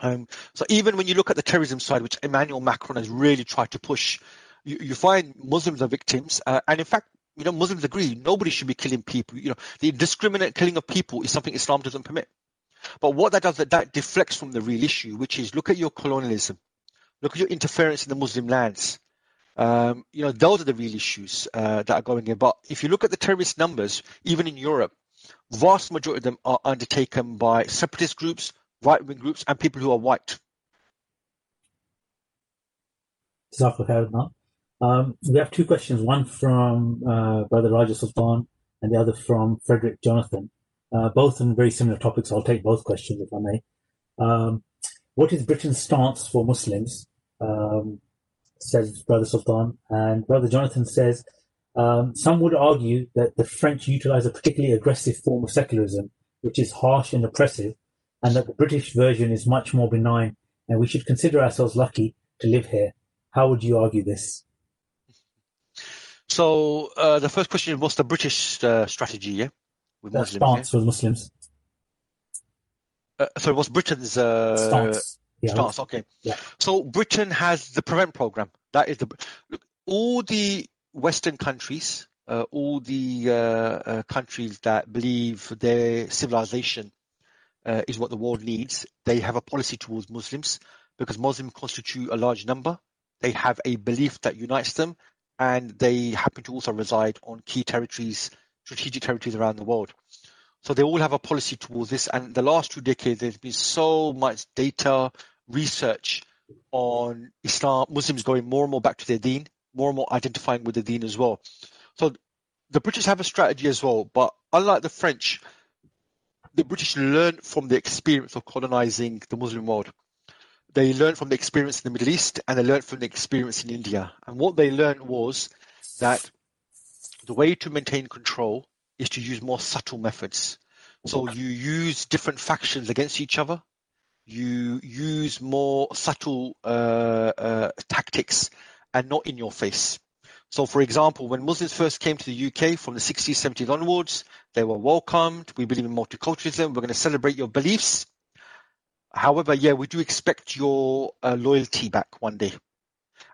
Um, so even when you look at the terrorism side, which Emmanuel Macron has really tried to push, you, you find Muslims are victims, uh, and in fact, you know, Muslims agree nobody should be killing people. You know, the indiscriminate killing of people is something Islam doesn't permit. But what that does, that, that deflects from the real issue, which is look at your colonialism, look at your interference in the Muslim lands. Um, you know, those are the real issues uh, that are going in. But if you look at the terrorist numbers, even in Europe, vast majority of them are undertaken by separatist groups, right wing groups, and people who are white. Um, we have two questions, one from uh, Brother Raja Sultan and the other from Frederick Jonathan. Uh, both on very similar topics. I'll take both questions if I may. Um, what is Britain's stance for Muslims? Um, says Brother Sultan. And Brother Jonathan says, um, some would argue that the French utilize a particularly aggressive form of secularism, which is harsh and oppressive, and that the British version is much more benign, and we should consider ourselves lucky to live here. How would you argue this? So uh, the first question was the British uh, strategy, yeah, with Muslims. Stance yeah? with Muslims. Uh, so what's Britain's uh, stance? Yeah, stance. Okay. Yeah. So Britain has the Prevent program. That is the look, all the Western countries, uh, all the uh, uh, countries that believe their civilization uh, is what the world needs, they have a policy towards Muslims because Muslims constitute a large number. They have a belief that unites them, and they happen to also reside on key territories, strategic territories around the world. So they all have a policy towards this. And the last two decades, there's been so much data research on Islam, Muslims going more and more back to their deen, more and more identifying with the deen as well. So the British have a strategy as well, but unlike the French, the British learned from the experience of colonizing the Muslim world. They learned from the experience in the Middle East and they learned from the experience in India. And what they learned was that the way to maintain control is to use more subtle methods. So you use different factions against each other. You use more subtle uh, uh, tactics and not in your face. So, for example, when Muslims first came to the UK from the 60s, 70s onwards, they were welcomed. We believe in multiculturalism. We're going to celebrate your beliefs. However, yeah, we do expect your uh, loyalty back one day.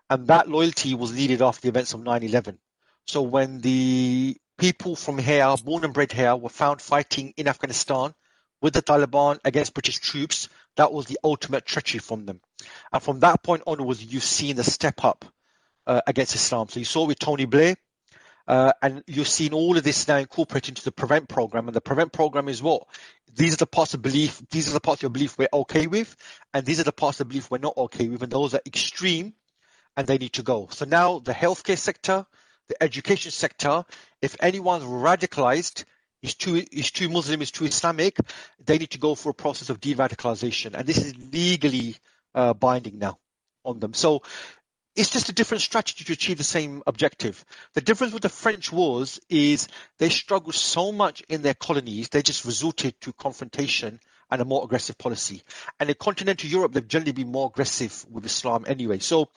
And that loyalty was needed after the events of 9 11. So, when the people from here, born and bred here, were found fighting in Afghanistan with the Taliban against British troops. That was the ultimate treachery from them. And from that point onwards, you've seen the step up uh, against Islam. So you saw with Tony Blair, uh, and you've seen all of this now incorporated into the Prevent program. And the Prevent program is what? These are the parts of belief, these are the parts of your belief we're okay with, and these are the parts of belief we're not okay with, and those are extreme and they need to go. So now the healthcare sector, the education sector, if anyone's radicalized, is too is too Muslim, is too Islamic, they need to go for a process of de-radicalization, and this is legally uh, binding now on them. So it's just a different strategy to achieve the same objective. The difference with the French wars is they struggled so much in their colonies, they just resorted to confrontation and a more aggressive policy. And in continental Europe, they've generally been more aggressive with Islam anyway. So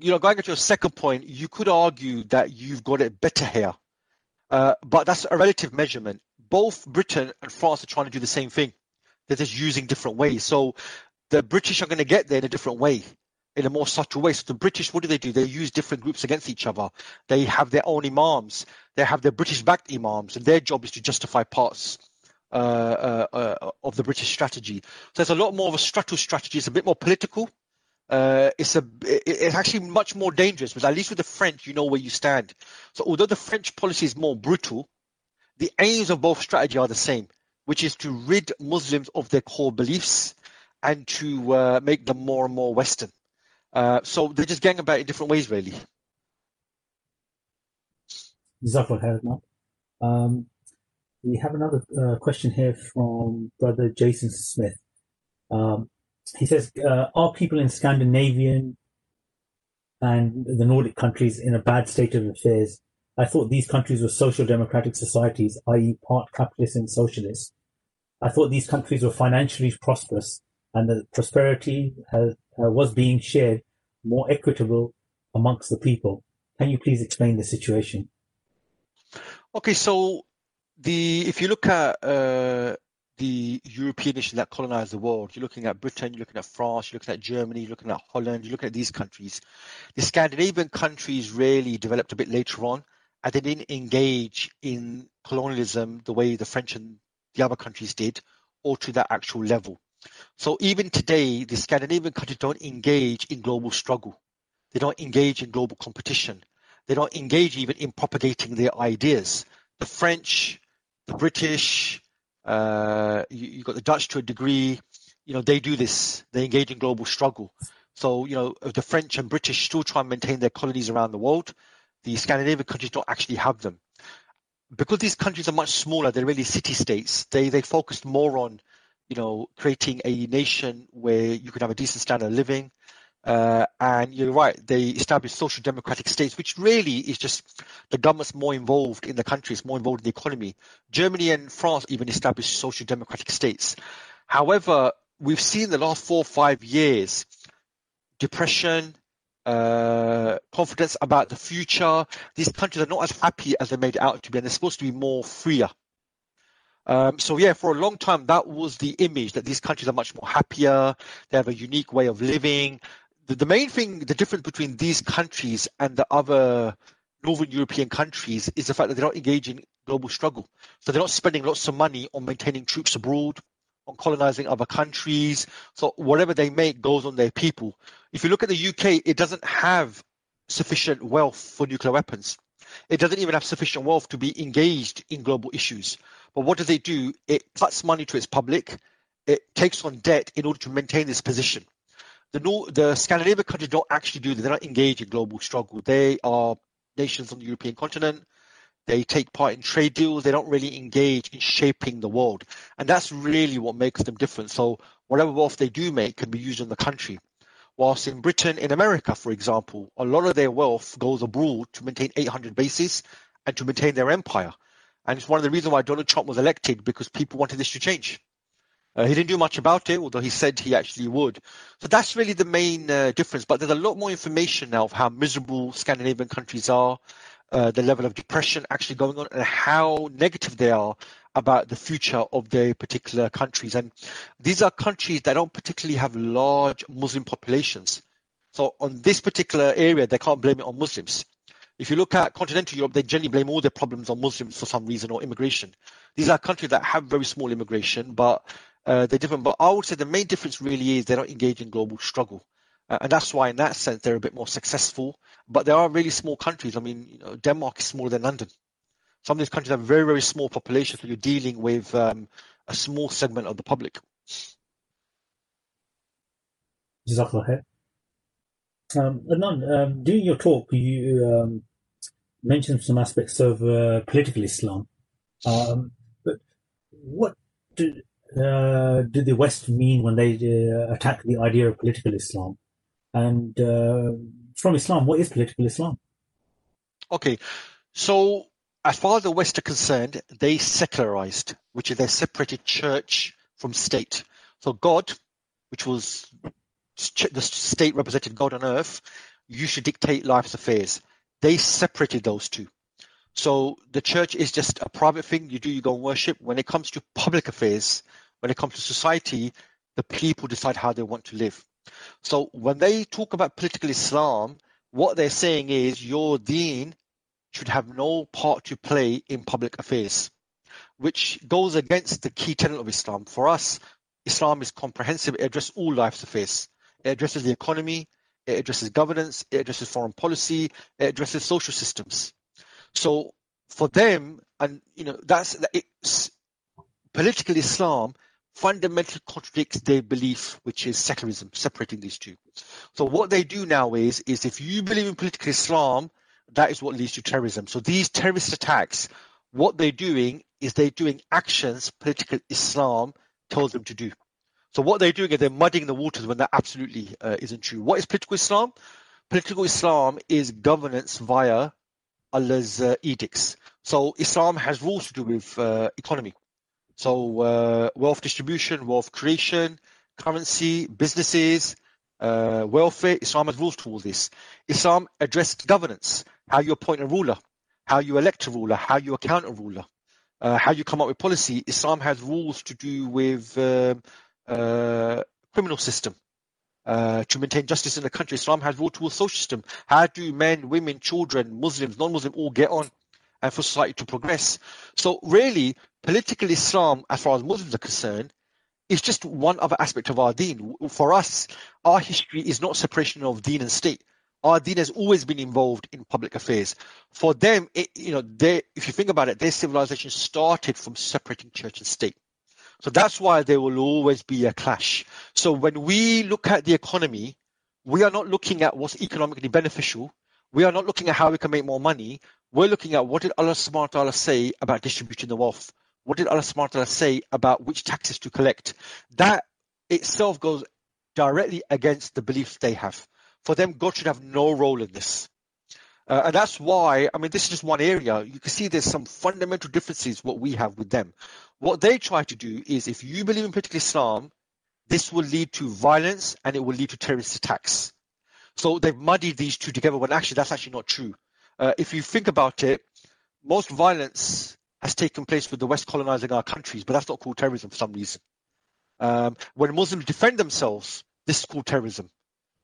you know, going to your second point, you could argue that you've got it better here, uh, but that's a relative measurement. Both Britain and France are trying to do the same thing. They're just using different ways. So the British are going to get there in a different way, in a more subtle way. So the British, what do they do? They use different groups against each other. They have their own imams. They have their British-backed imams, and their job is to justify parts uh, uh, uh, of the British strategy. So it's a lot more of a strategy. It's a bit more political uh, it's a it's actually much more dangerous because at least with the French you know where you stand. So although the French policy is more brutal, the aims of both strategy are the same, which is to rid Muslims of their core beliefs and to uh, make them more and more Western. Uh, so they're just going about it in different ways, really. Um, we have another uh, question here from brother Jason Smith. Um, he says, uh, are people in Scandinavian and the Nordic countries in a bad state of affairs? I thought these countries were social democratic societies, i.e., part capitalist and socialist. I thought these countries were financially prosperous and the prosperity has, uh, was being shared more equitable amongst the people. Can you please explain the situation? Okay, so the if you look at uh, the European nations that colonized the world. You're looking at Britain, you're looking at France, you're looking at Germany, you're looking at Holland, you're looking at these countries. The Scandinavian countries really developed a bit later on, and they didn't engage in colonialism the way the French and the other countries did, or to that actual level. So even today, the Scandinavian countries don't engage in global struggle. They don't engage in global competition. They don't engage even in propagating their ideas. The French, the British, uh, you, have got the Dutch to a degree. you know, they do this. They engage in global struggle. So, you know, the French and British still try and maintain their colonies around the world. The Scandinavian countries don't actually have them. Because these countries are much smaller, they're really city states. They they focused more on, you know, creating a nation where you could have a decent standard of living. Uh, and you're right, they established social democratic states, which really is just the government's more involved in the countries, more involved in the economy. Germany and France even established social democratic states. However, we've seen the last four or five years depression, uh, confidence about the future. These countries are not as happy as they made out to be, and they're supposed to be more freer. Um, so yeah, for a long time, that was the image that these countries are much more happier. They have a unique way of living. The, the main thing, the difference between these countries and the other Northern European countries is the fact that they're not engaging in global struggle. So they're not spending lots of money on maintaining troops abroad, on colonizing other countries. So whatever they make goes on their people. If you look at the UK, it doesn't have sufficient wealth for nuclear weapons. It doesn't even have sufficient wealth to be engaged in global issues. But what does it do? It cuts money to its public. It takes on debt in order to maintain this position. The, the Scandinavian countries don't actually do that. They're not engaged in global struggle. They are nations on the European continent. They take part in trade deals. They don't really engage in shaping the world. And that's really what makes them different. So whatever wealth they do make can be used in the country. Whilst in Britain, in America, for example, a lot of their wealth goes abroad to maintain 800 bases and to maintain their empire. And it's one of the reasons why Donald Trump was elected because people wanted this to change. Uh, he didn't do much about it, although he said he actually would. So that's really the main uh, difference. But there's a lot more information now of how miserable Scandinavian countries are, uh, the level of depression actually going on, and how negative they are about the future of their particular countries. And these are countries that don't particularly have large Muslim populations. So on this particular area, they can't blame it on Muslims. If you look at continental Europe, they generally blame all their problems on Muslims for some reason or immigration. These are countries that have very small immigration, but uh, they're different. But I would say the main difference really is they don't engage in global struggle. Uh, and that's why, in that sense, they're a bit more successful. But they are really small countries. I mean, you know, Denmark is smaller than London. Some of these countries have very, very small populations, so you're dealing with um, a small segment of the public. Jazakallah um, Adnan, um, during your talk, you um, mentioned some aspects of uh, political Islam. Um, but what do, uh, did the West mean when they uh, attacked the idea of political Islam? And uh, from Islam, what is political Islam? Okay, so as far as the West are concerned, they secularized, which is they separated church from state. So God, which was the state represented God on earth, you should dictate life's affairs. They separated those two. So the church is just a private thing you do, you go and worship. When it comes to public affairs, when it comes to society, the people decide how they want to live. So when they talk about political Islam, what they're saying is your deen should have no part to play in public affairs, which goes against the key tenet of Islam. For us, Islam is comprehensive, it addresses all life's affairs. It addresses the economy, it addresses governance, it addresses foreign policy, it addresses social systems. So for them, and you know, that's political Islam fundamentally contradicts their belief, which is secularism, separating these two. So what they do now is, is if you believe in political Islam, that is what leads to terrorism. So these terrorist attacks, what they're doing is they're doing actions political Islam tells them to do. So what they're doing is they're muddying the waters when that absolutely uh, isn't true. What is political Islam? Political Islam is governance via Allah's uh, edicts. So Islam has rules to do with uh, economy. So uh, wealth distribution, wealth creation, currency, businesses, uh, welfare. Islam has rules to all this. Islam addressed governance, how you appoint a ruler, how you elect a ruler, how you account a ruler, uh, how you come up with policy. Islam has rules to do with um, uh, criminal system. Uh, to maintain justice in the country, Islam has rules to a social system. How do men, women, children, Muslims, non-Muslim all get on? And for society to progress. So really, political Islam, as far as Muslims are concerned, is just one other aspect of our deen. For us, our history is not separation of deen and state. Our deen has always been involved in public affairs. For them, it, you know, they, if you think about it, their civilization started from separating church and state. So that's why there will always be a clash. So when we look at the economy, we are not looking at what's economically beneficial. We are not looking at how we can make more money. We're looking at what did Allah subhanahu wa ta'ala say about distributing the wealth? What did Allah subhanahu wa ta'ala say about which taxes to collect? That itself goes directly against the beliefs they have. For them, God should have no role in this. Uh, and that's why, I mean, this is just one area. You can see there's some fundamental differences what we have with them. What they try to do is if you believe in political Islam, this will lead to violence and it will lead to terrorist attacks. So they've muddied these two together, but actually that's actually not true. Uh, if you think about it, most violence has taken place with the West colonizing our countries, but that's not called terrorism for some reason. Um, when Muslims defend themselves, this is called terrorism.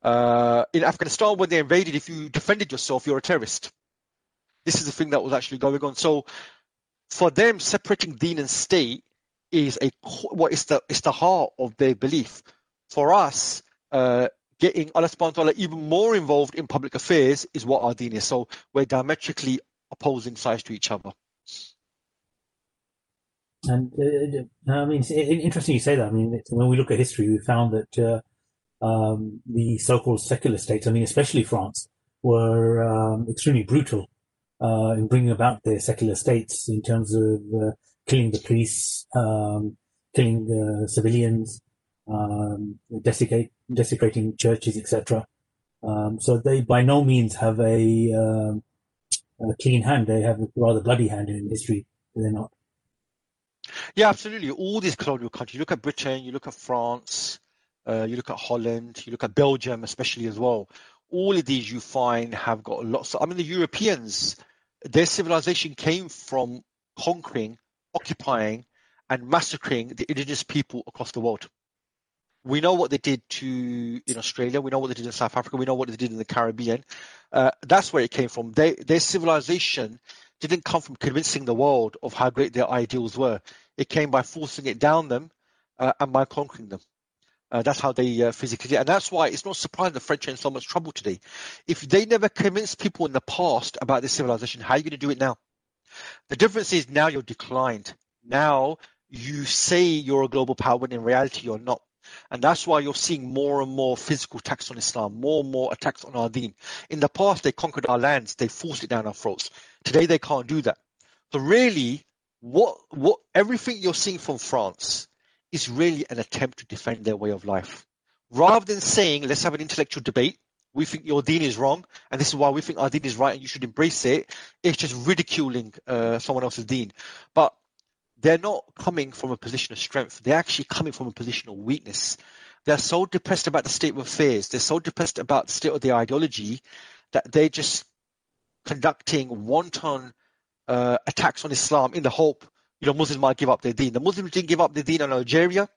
Uh, in Afghanistan, when they invaded, if you defended yourself, you're a terrorist. This is the thing that was actually going on. So, for them, separating deen and state is a what is the is the heart of their belief. For us, uh, getting Allah subhanahu wa ta'ala even more involved in public affairs is what our deen is. So we're diametrically opposing sides to each other. And uh, I mean, it's interesting you say that. I mean, when we look at history, we found that uh, um, the so-called secular states, I mean, especially France, were um, extremely brutal uh, in bringing about their secular states in terms of uh, killing the police, um, killing the civilians, um, desecrate, desecrating churches, etc. Um, so they by no means have a, um, a, clean hand. They have a rather bloody hand in history. They're not. Yeah, absolutely. All these colonial countries. You look at Britain, you look at France, uh, you look at Holland, you look at Belgium, especially as well. All of these you find have got lots. Of, I mean, the Europeans, their civilization came from conquering, occupying, and massacring the indigenous people across the world. We know what they did to in Australia. We know what they did in South Africa. We know what they did in the Caribbean. Uh, that's where it came from. They, their civilization didn't come from convincing the world of how great their ideals were. It came by forcing it down them uh, and by conquering them. Uh, that's how they uh, physically did. And that's why it's not surprising the French are in so much trouble today. If they never convinced people in the past about this civilization, how are you going to do it now? The difference is now you're declined. Now you say you're a global power when in reality you're not. And that's why you're seeing more and more physical attacks on Islam, more and more attacks on our deen. In the past, they conquered our lands, they forced it down our throats. Today, they can't do that. So really, what what everything you're seeing from France is really an attempt to defend their way of life. Rather than saying, let's have an intellectual debate, we think your deen is wrong, and this is why we think our deen is right, and you should embrace it. It's just ridiculing uh, someone else's deen. But they're not coming from a position of strength. They're actually coming from a position of weakness. They're so depressed about the state of affairs. They're so depressed about the state of their ideology that they're just conducting wanton uh, attacks on Islam in the hope, you know, Muslims might give up their deen. The Muslims didn't give up their deen in Algeria.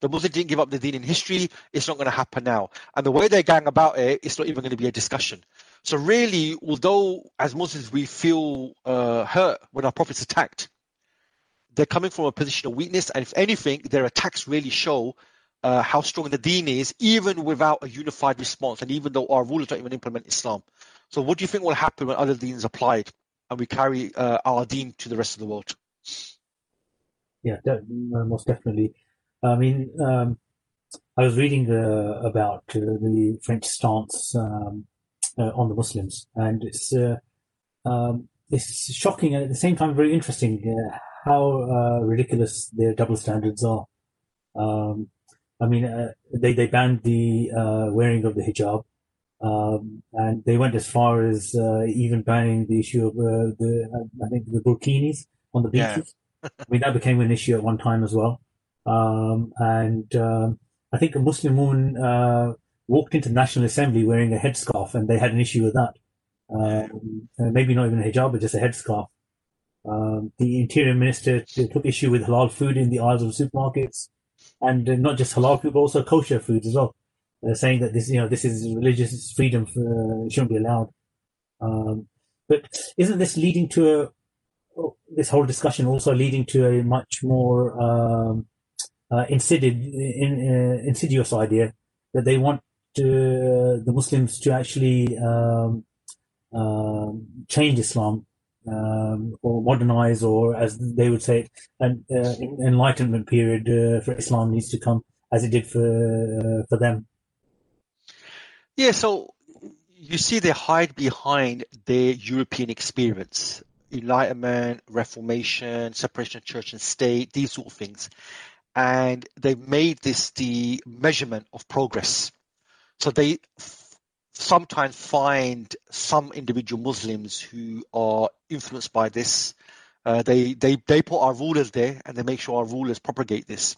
The Muslims didn't give up their deen in history. It's not going to happen now. And the way they gang about it, it's not even going to be a discussion. So really, although as Muslims we feel uh, hurt when our prophet's attacked, they're coming from a position of weakness, and if anything, their attacks really show uh, how strong the deen is, even without a unified response, and even though our rulers don't even implement Islam. So, what do you think will happen when other deens applied and we carry uh, our deen to the rest of the world? Yeah, most definitely. I mean, um, I was reading uh, about uh, the French stance um, uh, on the Muslims, and it's uh, um, it's shocking and at the same time very interesting how uh, ridiculous their double standards are. Um, I mean, uh, they they banned the uh, wearing of the hijab, um, and they went as far as uh, even banning the issue of uh, the uh, I think the burkinis on the beaches. Yeah. I mean, that became an issue at one time as well. Um, and um, I think a Muslim woman walked into the National Assembly wearing a headscarf, and they had an issue with that. Um, maybe not even a hijab, but just a headscarf. Um, the interior minister took issue with halal food in the aisles of supermarkets, and uh, not just halal food, but also kosher foods as well. Uh, saying that this, you know, this is religious freedom, for, uh, shouldn't be allowed. Um, but isn't this leading to a oh, this whole discussion also leading to a much more um, uh, insidious, in, uh, insidious idea that they want to, the Muslims to actually um, um change Islam um, or modernize, or as they would say, an uh, enlightenment period uh, for Islam needs to come, as it did for uh, for them. Yeah, so you see, they hide behind their European experience, Enlightenment, Reformation, separation of church and state, these sort of things, and they made this the measurement of progress. So they sometimes find some individual Muslims who are influenced by this. Uh, they, they, they put our rulers there and they make sure our rulers propagate this.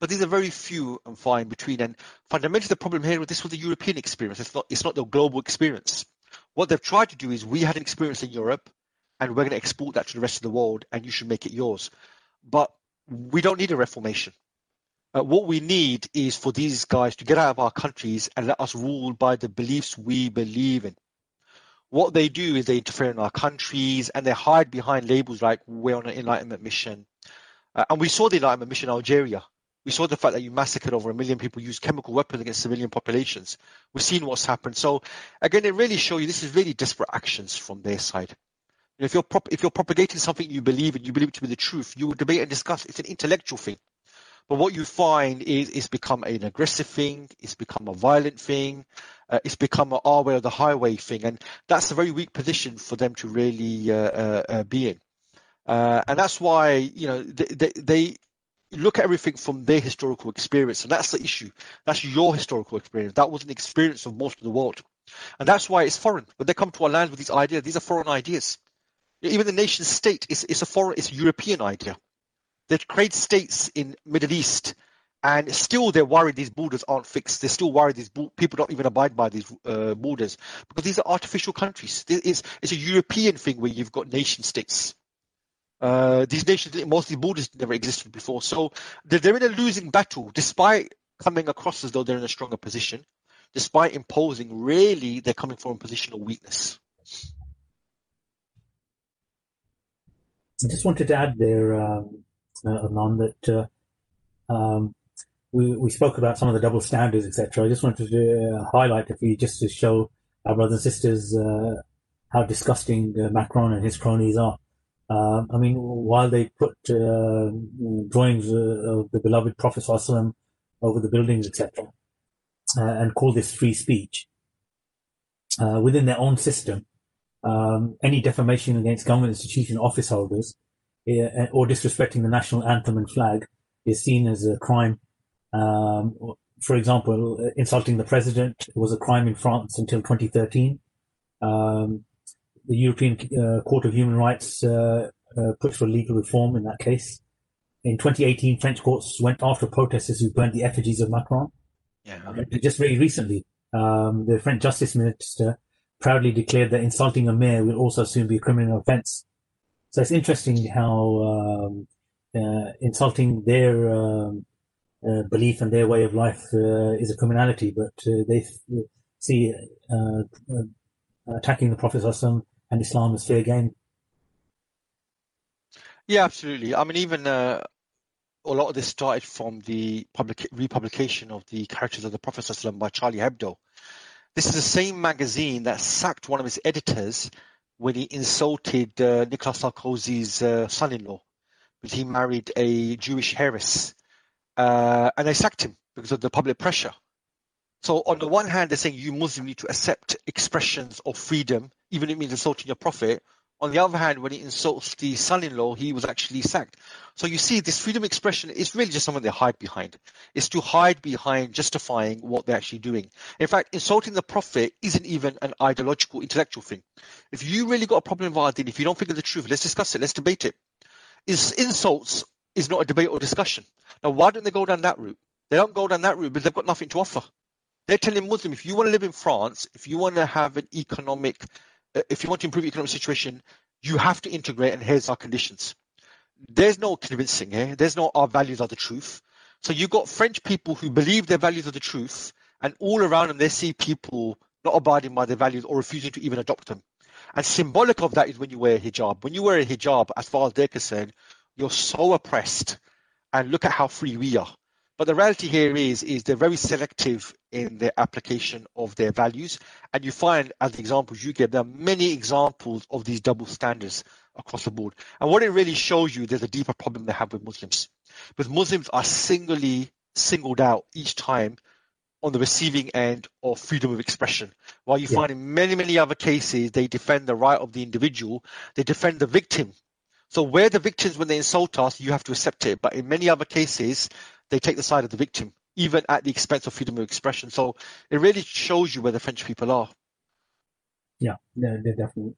But these are very few and far in between. And fundamentally, the problem here with this was the European experience. It's not, it's not the global experience. What they've tried to do is we had an experience in Europe and we're going to export that to the rest of the world and you should make it yours. But we don't need a reformation. Uh, what we need is for these guys to get out of our countries and let us rule by the beliefs we believe in. What they do is they interfere in our countries and they hide behind labels like we're on an enlightenment mission. Uh, and we saw the enlightenment mission in Algeria. We saw the fact that you massacred over a million people, used chemical weapons against civilian populations. We've seen what's happened. So again, it really shows you this is really desperate actions from their side. if you're prop- if you're propagating something you believe in, you believe it to be the truth, you will debate and discuss. It's an intellectual thing. But what you find is it's become an aggressive thing, it's become a violent thing, uh, it's become our way or the highway thing, and that's a very weak position for them to really uh, uh, uh be in. Uh, and that's why you know they, they, they look at everything from their historical experience, and that's the issue. That's your historical experience. That was an experience of most of the world, and that's why it's foreign. When they come to our land with these ideas, these are foreign ideas. Even the nation state is, is a foreign, it's a European idea. They create states in Middle East, and still they're worried these borders aren't fixed. They're still worried these bo- people don't even abide by these uh, borders because these are artificial countries. It's, it's a European thing where you've got nation states. Uh, these nations, most of borders never existed before. So they're, they're in a losing battle despite coming across as though they're in a stronger position. Despite imposing, really, they're coming from a position of weakness. I just wanted to add there, um, uh, that uh, um, we, we spoke about some of the double standards, etc. I just wanted to uh, highlight a few just to show our brothers and sisters uh, how disgusting uh, Macron and his cronies are. Uh, I mean, while they put drawings of the beloved Prophet Sallallahu over the buildings, etc., and call this free speech, within their own system, um, any defamation against government institution office holders uh, or disrespecting the national anthem and flag is seen as a crime. Um, for example, insulting the president was a crime in France until 2013. Um, the European uh, Court of Human Rights uh, uh, pushed for legal reform in that case. In 2018, French courts went after protesters who burned the effigies of Macron. Yeah. Just very recently, um, the French Justice Minister proudly declared that insulting a mayor will also soon be a criminal offence. So it's interesting how um, uh, insulting their um, uh, belief and their way of life uh, is a criminality, but uh, they see uh, uh, attacking the Prophet and Islam as fair game. Yeah, absolutely. I mean, even a lot of this started from the public republication of the characters of the Prophet by Charlie Hebdo. This is the same magazine that sacked one of its editors when he insulted uh, Nicolas Sarkozy's uh, son-in-law because he married a Jewish heiress, uh, and they sacked him because of the public pressure. So on the one hand, they're saying you Muslims need to accept expressions of freedom, even if it means insulting your prophet. On the other hand, when he insults the son-in-law, he was actually sacked. So you see, this freedom of expression is really just something they hide behind. It's to hide behind justifying what they're actually doing. In fact, insulting the prophet isn't even an ideological, intellectual thing. If you really got a problem with Adin, if you don't think of the truth, let's discuss it. Let's debate it. Is insults is not a debate or discussion. Now, why don't they go down that route? They don't go down that route because they've got nothing to offer. They're telling Muslims, if you want to live in France, if you want to have an economic Uh, if you want to improve economic situation, you have to integrate, and here's our conditions. There's no convincing here. There's no our values are the truth. So you've got French people who believe their values are the truth, and all around them they see people not abiding by their values or refusing to even adopt them. And symbolic of that is when you wear a hijab. When you wear a hijab, as far as they're concerned, you're so oppressed. And look at how free we are. But the reality here is, is they're very selective in their application of their values. And you find, as the examples you give, there are many examples of these double standards across the board. And what it really shows you, there's a deeper problem they have with Muslims. Because Muslims are singly singled out each time on the receiving end of freedom of expression. While you Yeah. find in many, many other cases, they defend the right of the individual, they defend the victim. So we're the victims when they insult us, you have to accept it. But in many other cases, they take the side of the victim, even at the expense of freedom of expression. So it really shows you where the French people are. Yeah, no, definitely.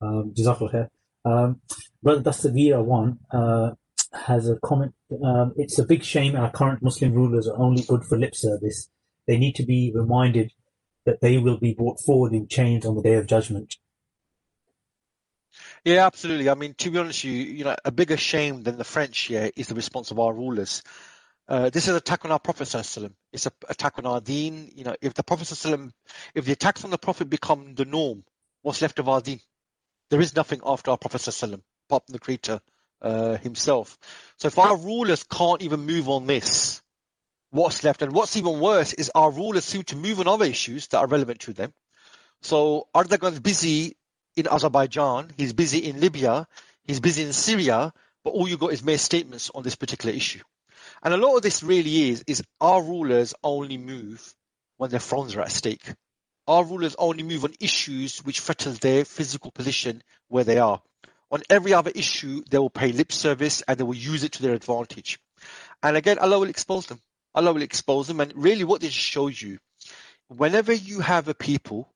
Um, Jazakallah. Um, Brother Dastagira one uh, has a comment. Um, it's a big shame our current Muslim rulers are only good for lip service. They need to be reminded that they will be brought forward in chains on the day of judgment. Yeah, absolutely. I mean, to be honest, you you know, a bigger shame than the French here is the response of our rulers. Uh, this is an attack on our Prophet ﷺ. It's an attack on our deen. You know, if the Prophet ﷺ, if the attacks on the Prophet become the norm, what's left of our deen? There is nothing after our Prophet ﷺ, apart from the Creator uh, himself. So if our rulers can't even move on this, what's left? And what's even worse is our rulers seem to move on other issues that are relevant to them. So Erdogan's busy in Azerbaijan, he's busy in Libya, he's busy in Syria, but all you got is mere statements on this particular issue. And a lot of this really is is our rulers only move when their thrones are at stake. Our rulers only move on issues which threaten their physical position where they are. On every other issue, they will pay lip service and they will use it to their advantage. And again, Allah will expose them. Allah will expose them. And really what this shows you, whenever you have a people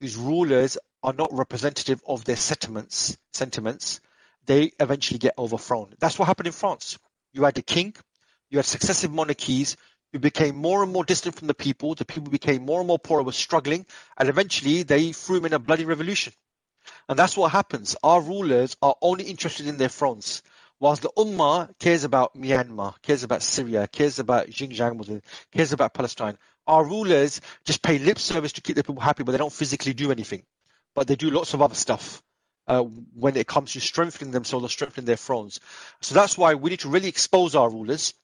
whose rulers are not representative of their sentiments, sentiments, they eventually get overthrown. That's what happened in France. You had a king, you had successive monarchies who became more and more distant from the people. The people became more and more poor, were struggling, and eventually they threw him in a bloody revolution. And that's what happens. Our rulers are only interested in their thrones. Whilst the Ummah cares about Myanmar, cares about Syria, cares about Xinjiang, cares about Palestine, our rulers just pay lip service to keep the people happy, but they don't physically do anything. But they do lots of other stuff uh, when it comes to strengthening themselves or strengthening their thrones. So that's why we need to really expose our rulers.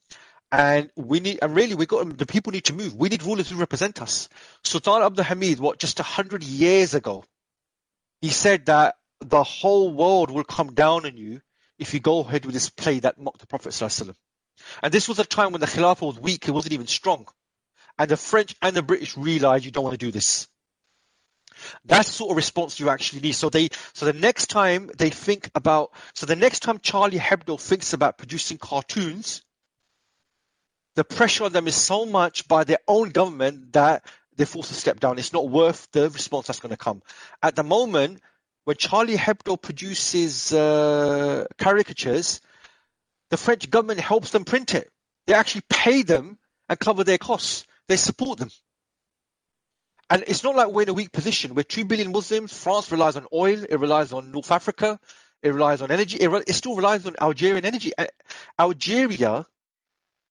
And we need, and really, we got the people need to move. We need rulers who represent us. Sultan Abdul Hamid, what just a hundred years ago, he said that the whole world will come down on you if you go ahead with this play that mocked the Prophet. And this was a time when the Khilafah was weak; it wasn't even strong. And the French and the British realized you don't want to do this. That's the sort of response you actually need. So they, so the next time they think about, so the next time Charlie Hebdo thinks about producing cartoons, the pressure on them is so much by their own government that they're forced to step down. It's not worth the response that's going to come. At the moment, when Charlie Hebdo produces uh, caricatures, the French government helps them print it. They actually pay them and cover their costs. They support them. And it's not like we're in a weak position. We're 2 billion Muslims. France relies on oil. It relies on North Africa. It relies on energy. It, re- it still relies on Algerian energy. Algeria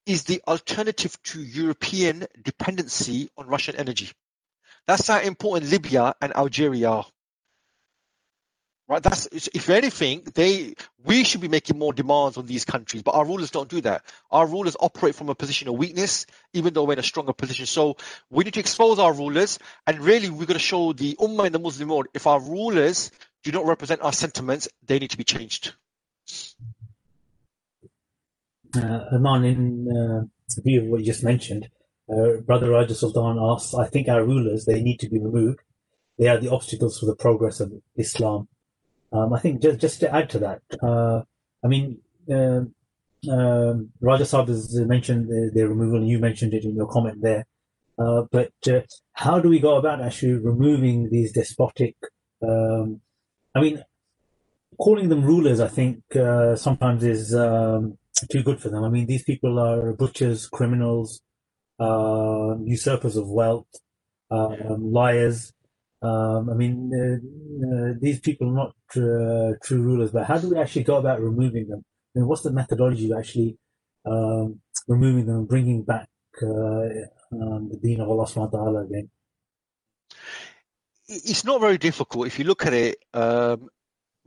is the alternative to European dependency on Russian energy. That's how important Libya and Algeria are. Right? That's if anything, they we should be making more demands on these countries, but our rulers don't do that. Our rulers operate from a position of weakness, even though we're in a stronger position. So we need to expose our rulers, and really we're going to show the ummah in the Muslim world if our rulers do not represent our sentiments, they need to be changed. Uh, Adnan, in uh, view of what you just mentioned, uh, Brother Raja Sultan asks, I think our rulers, they need to be removed. They are the obstacles for the progress of Islam. Um, I think just, just to add to that, uh, I mean, uh, um, Raja Saab has mentioned the, the removal, and you mentioned it in your comment there. Uh, but uh, how do we go about actually removing these despotic? Um, I mean, calling them rulers, I think uh, sometimes is um, too good for them. I mean, these people are butchers, criminals, uh, usurpers of wealth, um, liars. Um, I mean, uh, uh, these people are not uh, true rulers, but how do we actually go about removing them? I mean, what's the methodology of actually um, removing them and bringing back uh, um, the deen of Allah subhanahu wa ta'ala again? It's not very difficult. If you look at it, um,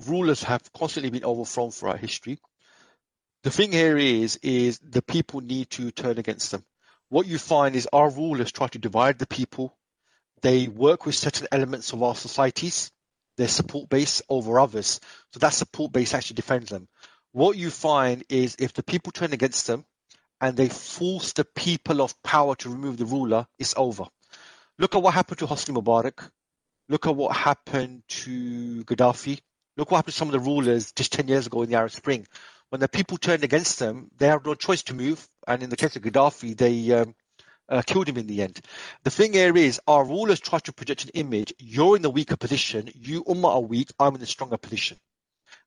rulers have constantly been overthrown throughout history. The thing here is, is the people need to turn against them. What you find is our rulers try to divide the people. They work with certain elements of our societies their support base over others. So that support base actually defends them. What you find is if the people turn against them and they force the people of power to remove the ruler, it's over. Look at what happened to Hosni Mubarak. Look at what happened to Gaddafi. Look what happened to some of the rulers just 10 years ago in the Arab Spring. When the people turned against them, they had no choice to move. And in the case of Gaddafi, they um, uh, killed him in the end. The thing here is, our rulers try to project an image. You're in the weaker position. You Ummah are weak. I'm in the stronger position.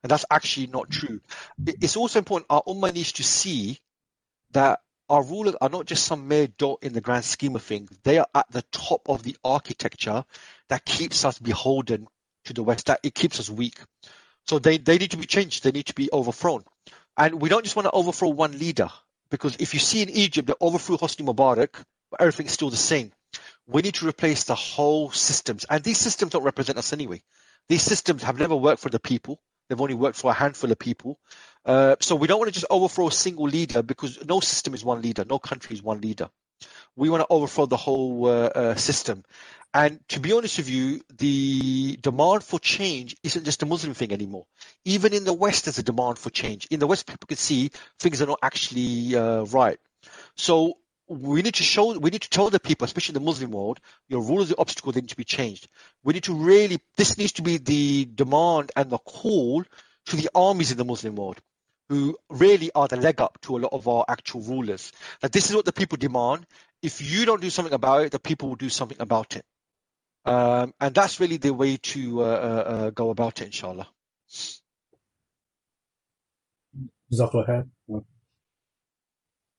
And that's actually not true. It's also important. Our Ummah needs to see that our rulers are not just some mere dot in the grand scheme of things. They are at the top of the architecture that keeps us beholden to the West, that it keeps us weak. So they, they need to be changed. They need to be overthrown. And we don't just want to overthrow one leader, because if you see in Egypt, they overthrew Hosni Mubarak, but everything's still the same. We need to replace the whole systems. And these systems don't represent us anyway. These systems have never worked for the people. They've only worked for a handful of people. Uh, so we don't want to just overthrow a single leader because no system is one leader, no country is one leader. We want to overthrow the whole uh, uh, system. And to be honest with you, the demand for change isn't just a Muslim thing anymore. Even in the West, there's a demand for change. In the West, people can see things are not actually uh, right. So we need to show, we need to tell the people, especially in the Muslim world, your rule is the obstacle, they need to be changed. We need to really, this needs to be the demand and the call to the armies in the Muslim world who really are the leg up to a lot of our actual rulers. That this is what the people demand. If you don't do something about it, the people will do something about it. Um, and that's really the way to uh, uh, uh go about it, inshallah.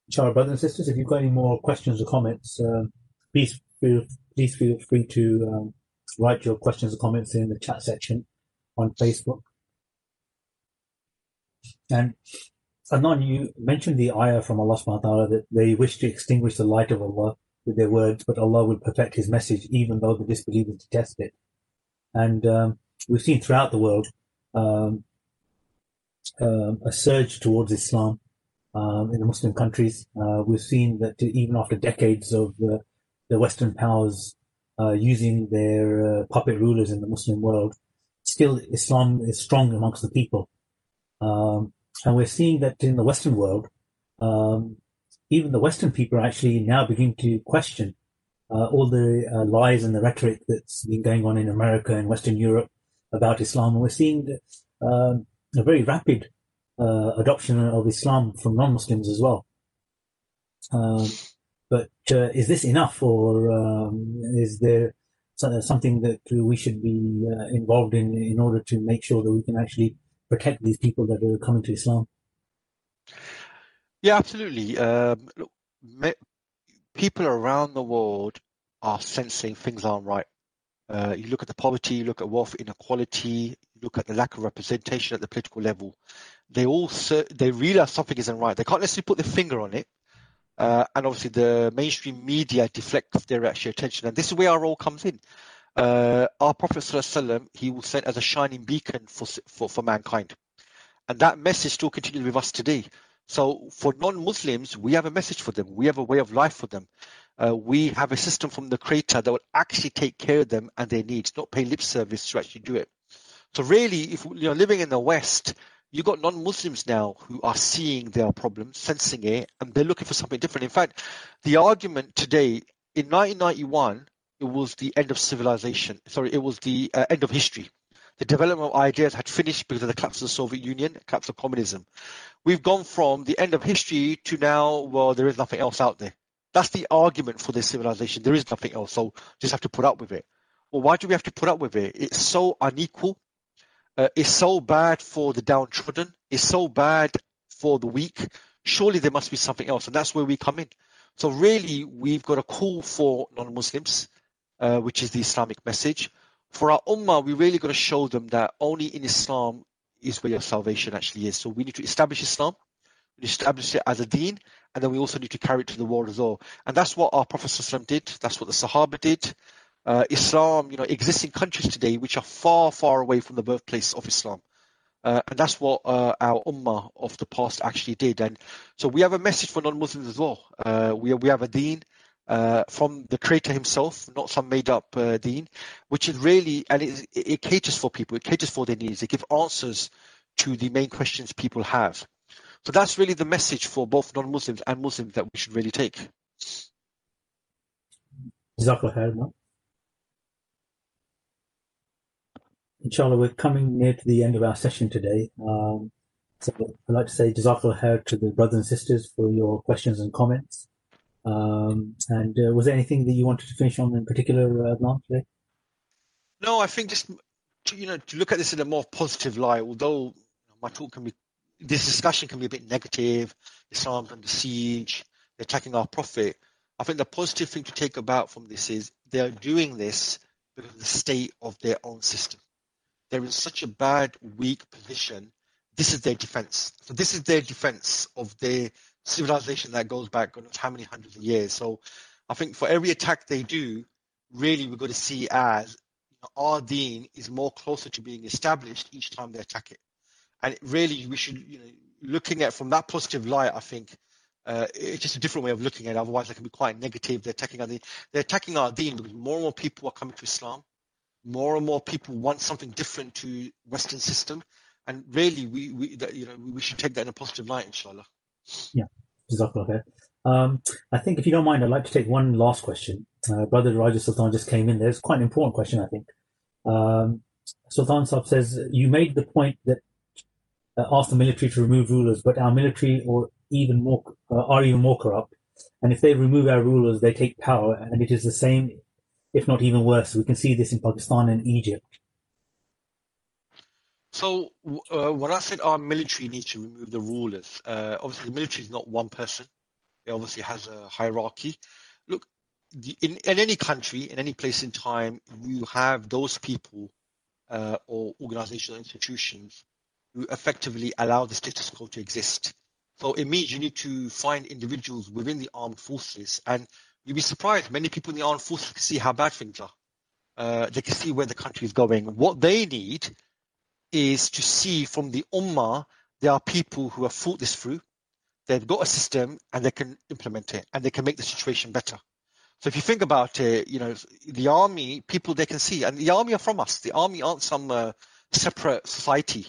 Inshallah, brothers and sisters, if you've got any more questions or comments, uh, please feel please feel free to um, write your questions or comments in the chat section on Facebook. And Adnan, you mentioned the ayah from Allah subhanahu wa ta'ala that they wish to extinguish the light of Allah with their words, but Allah will perfect his message even though the disbelievers detest it. And um, we've seen throughout the world um, um, a surge towards Islam um, in the Muslim countries. Uh, we've seen that even after decades of the, the Western powers uh, using their uh, puppet rulers in the Muslim world, still Islam is strong amongst the people. Um, and we're seeing that in the Western world, um, even the Western people are actually now beginning to question uh, all the uh, lies and the rhetoric that's been going on in America and Western Europe about Islam. And we're seeing um, a very rapid uh, adoption of Islam from non-Muslims as well. Um, but uh, is this enough, or um, is there something that we should be uh, involved in in order to make sure that we can actually protect these people that are coming to Islam? Yeah, absolutely. Um, look, me, people around the world are sensing things aren't right. Uh, you look at the poverty, you look at wealth inequality, you look at the lack of representation at the political level. They all they realize something isn't right. They can't necessarily put their finger on it, uh, and obviously the mainstream media deflects their actual attention. And this is where our role comes in. Uh, our Prophet he was sent as a shining beacon for, for, for mankind. And that message still continues with us today. So for non-Muslims, we have a message for them. We have a way of life for them. Uh, we have a system from the creator that will actually take care of them and their needs, not pay lip service to actually do it. So really, if you're living in the West, you've got non-Muslims now who are seeing their problems, sensing it, and they're looking for something different. In fact, the argument today, in 1991, it was the end of civilization. Sorry, it was the uh, end of history. The development of ideas had finished because of the collapse of the Soviet Union, collapse of communism. We've gone from the end of history to now, well, there is nothing else out there. That's the argument for this civilization. There is nothing else, so just have to put up with it. Well, why do we have to put up with it? It's so unequal. Uh, it's so bad for the downtrodden. It's so bad for the weak. Surely there must be something else, and that's where we come in. So really, we've got a call for non-Muslims uh, which is the Islamic message. For our ummah, we really got to show them that only in Islam is where your salvation actually is. So we need to establish Islam, we establish it as a deen, and then we also need to carry it to the world as well. And that's what our Prophet did. That's what the Sahaba did. Uh, Islam, you know, exists in countries today which are far, far away from the birthplace of Islam. Uh, and that's what uh, our ummah of the past actually did. And so we have a message for non-Muslims as well. Uh, we, we have a deen uh, from the creator himself, not some made up uh, deen, which is really, and it, it caters for people, it caters for their needs, it gives answers to the main questions people have. So that's really the message for both non-Muslims and Muslims that we should really take. Inshallah, we're coming near to the end of our session today. Um, so I'd like to say Jazakallah to the brothers and sisters for your questions and comments. Um, and uh, was there anything that you wanted to finish on in particular, uh, today? No, I think just to, you know to look at this in a more positive light. Although my talk can be, this discussion can be a bit negative. Islam's under siege. They're attacking our prophet. I think the positive thing to take about from this is they're doing this because of the state of their own system. They're in such a bad, weak position. This is their defense. So this is their defense of their civilization that goes back how many hundreds of years. So I think for every attack they do, really we're going to see as you know, our deen is more closer to being established each time they attack it. And really we should, you know, looking at from that positive light, I think uh, it's just a different way of looking at it. Otherwise, they can be quite negative. They're attacking our deen. They're attacking our deen because more and more people are coming to Islam. More and more people want something different to Western system, and really, we, we that, you know we should take that in a positive light, inshallah. Yeah, Jazakallah um, I think if you don't mind, I'd like to take one last question. Uh, Brother Raja Sultan just came in there. It's quite an important question, I think. Um, Sultan Saab says, you made the point that uh, ask the military to remove rulers, but our military or even more uh, are even more corrupt. And if they remove our rulers, they take power, and it is the same, if not even worse. We can see this in Pakistan and Egypt. So uh, when I said our military needs to remove the rulers, uh, obviously the military is not one person. It obviously has a hierarchy. Look, the, in, in any country, in any place in time, you have those people uh, or organizational institutions who effectively allow the status quo to exist. So it means you need to find individuals within the armed forces, and you'd be surprised. Many people in the armed forces can see how bad things are. Uh, they can see where the country is going. What they need is to see from the ummah there are people who have thought this through. They've got a system and they can implement it and they can make the situation better. So if you think about it, you know, the army, people they can see, and the army are from us. The army aren't some uh, separate society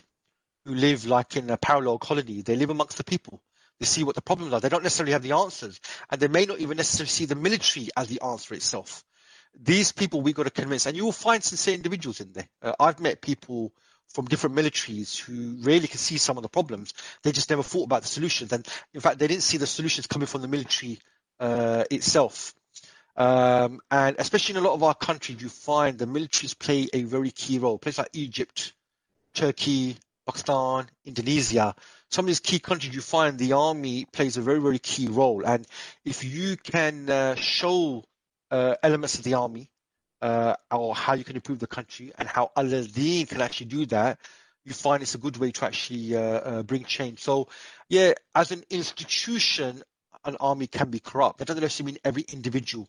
who live like in a parallel colony. They live amongst the people. They see what the problems are. They don't necessarily have the answers, and they may not even necessarily see the military as the answer itself. These people we got to convince, and you will find sincere individuals in there. Uh, I've met people from different militaries who really can see some of the problems. They just never thought about the solutions, and in fact, they didn't see the solutions coming from the military uh, itself. Um, and especially in a lot of our countries, you find the militaries play a very key role. Places like Egypt, Turkey, Pakistan, Indonesia, some of these key countries, you find the army plays a very, very key role. And if you can uh, show uh, elements of the army uh, or how you can improve the country and how Al-Din can actually do that, you find it's a good way to actually uh, uh, bring change. So, yeah, as an institution, an army can be corrupt. That doesn't necessarily mean every individual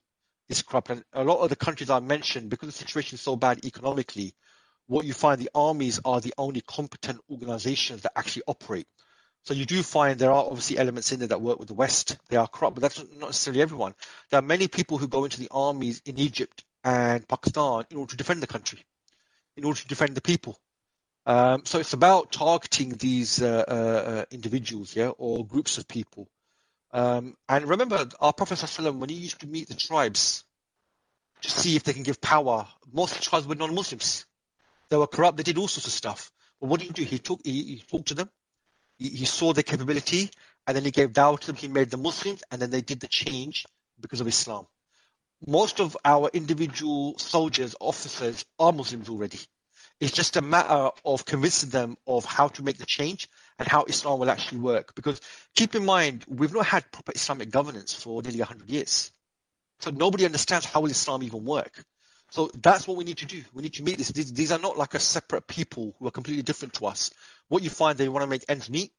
is corrupt. And a lot of the countries I mentioned, because the situation is so bad economically, what you find the armies are the only competent organizations that actually operate. So you do find there are obviously elements in there that work with the West. They are corrupt, but that's not necessarily everyone. There are many people who go into the armies in Egypt and Pakistan in order to defend the country, in order to defend the people. Um, so it's about targeting these uh, uh, uh individuals, yeah, or groups of people. Um, and remember, our Prophet when he used to meet the tribes to see if they can give power, most the tribes were non-Muslims. They were corrupt. They did all sorts of stuff. But what did he do? He took, he, he talked to them. He, he, saw their capability, and then he gave dawah to them. He made them Muslims, and then they did the change because of Islam most of our individual soldiers, officers are Muslims already. It's just a matter of convincing them of how to make the change and how Islam will actually work. Because keep in mind, we've not had proper Islamic governance for nearly 100 years. So nobody understands how will Islam even work. So that's what we need to do. We need to meet this. These, these are not like a separate people who are completely different to us. What you find, they want to make ends meet.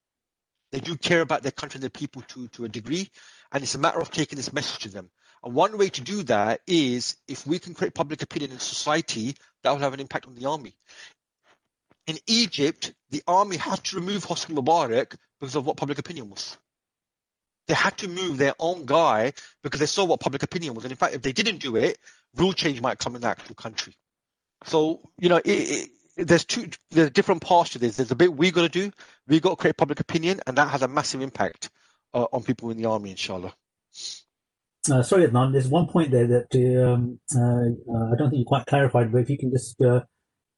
They do care about their country and their people to, to a degree. And it's a matter of taking this message to them. And one way to do that is if we can create public opinion in society, that will have an impact on the army. In Egypt, the army had to remove Hosni Mubarak because of what public opinion was. they had to move their own guy because they saw what public opinion was. And in fact, if they didn't do it, rule change might come in the actual country. So, you know, it, it, there's two, there's different parts to this. There's a bit we got to do. We got to create public opinion, and that has a massive impact uh, on people in the army, inshallah. Uh, sorry, Adnan, there's one point there that um, uh, uh I don't think you quite clarified, but if you can just uh,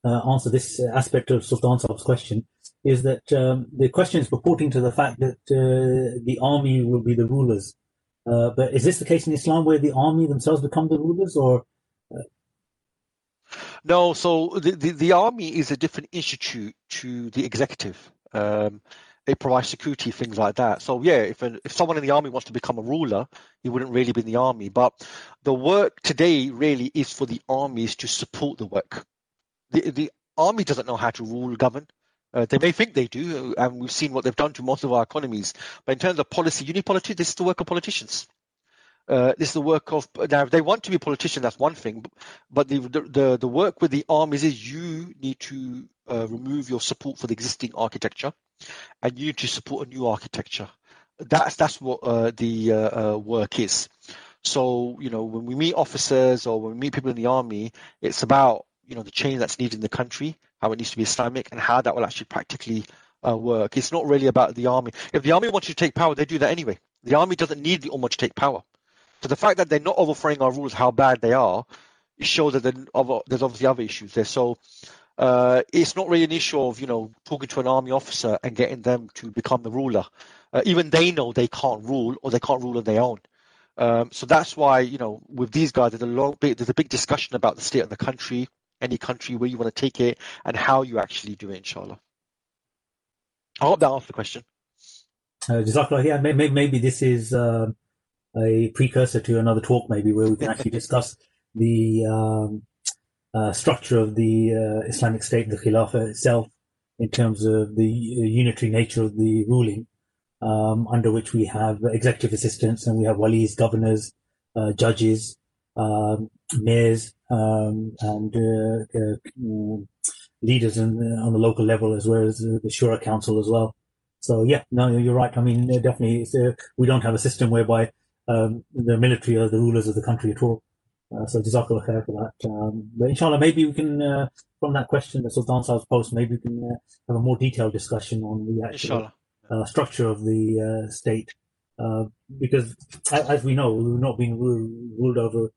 uh, answer this aspect of Sultan Saab's question, is that um, the question is purporting to the fact that the army will be the rulers. but is this the case in Islam where the army themselves become the rulers, or no, so the, the, the, army is a different institute to the executive. Um, it provides security, things like that. So yeah, if a, if someone in the army wants to become a ruler, he wouldn't really be in the army. But the work today really is for the armies to support the work. The the army doesn't know how to rule, govern. Uh, they may think they do, and we've seen what they've done to most of our economies. But in terms of policy, unipolity, this is the work of politicians. Uh, this is the work of now. If they want to be a politician, that's one thing. But the the the work with the armies is you need to uh, remove your support for the existing architecture and you need to support a new architecture. That's that's what uh, the uh, uh, work is. So you know when we meet officers or when we meet people in the army, it's about you know the change that's needed in the country, how it needs to be Islamic, and how that will actually practically uh, work. It's not really about the army. If the army wants to take power, they do that anyway. The army doesn't need the Ummah to take power. So the fact that they're not overthrowing our rules, how bad they are, shows that there's obviously other issues there. So uh, it's not really an issue of you know talking to an army officer and getting them to become the ruler. Uh, even they know they can't rule or they can't rule on their own. Um, so that's why you know with these guys there's a long big, there's a big discussion about the state of the country, any country where you want to take it, and how you actually do it. Inshallah. I hope that answers the question. Uh, yeah, maybe, maybe this is uh, a precursor to another talk, maybe where we can actually discuss the um, uh, structure of the uh, Islamic State, the Khilafah itself, in terms of the unitary nature of the ruling, um, under which we have executive assistants and we have walis, governors, uh, judges, um, mayors, um, and uh, uh, leaders in, on the local level, as well as the Shura Council as well. So yeah, no, you're right. I mean, definitely, we don't have a system whereby um, the military are the rulers of the country at all. Uh, so Jazakallah khair for that. Um, but inshallah, maybe we can, uh, from that question, the Sultan Saab's post, maybe we can uh, have a more detailed discussion on the actual uh, structure of the uh, state. Uh, because as we know, we've not been ruled over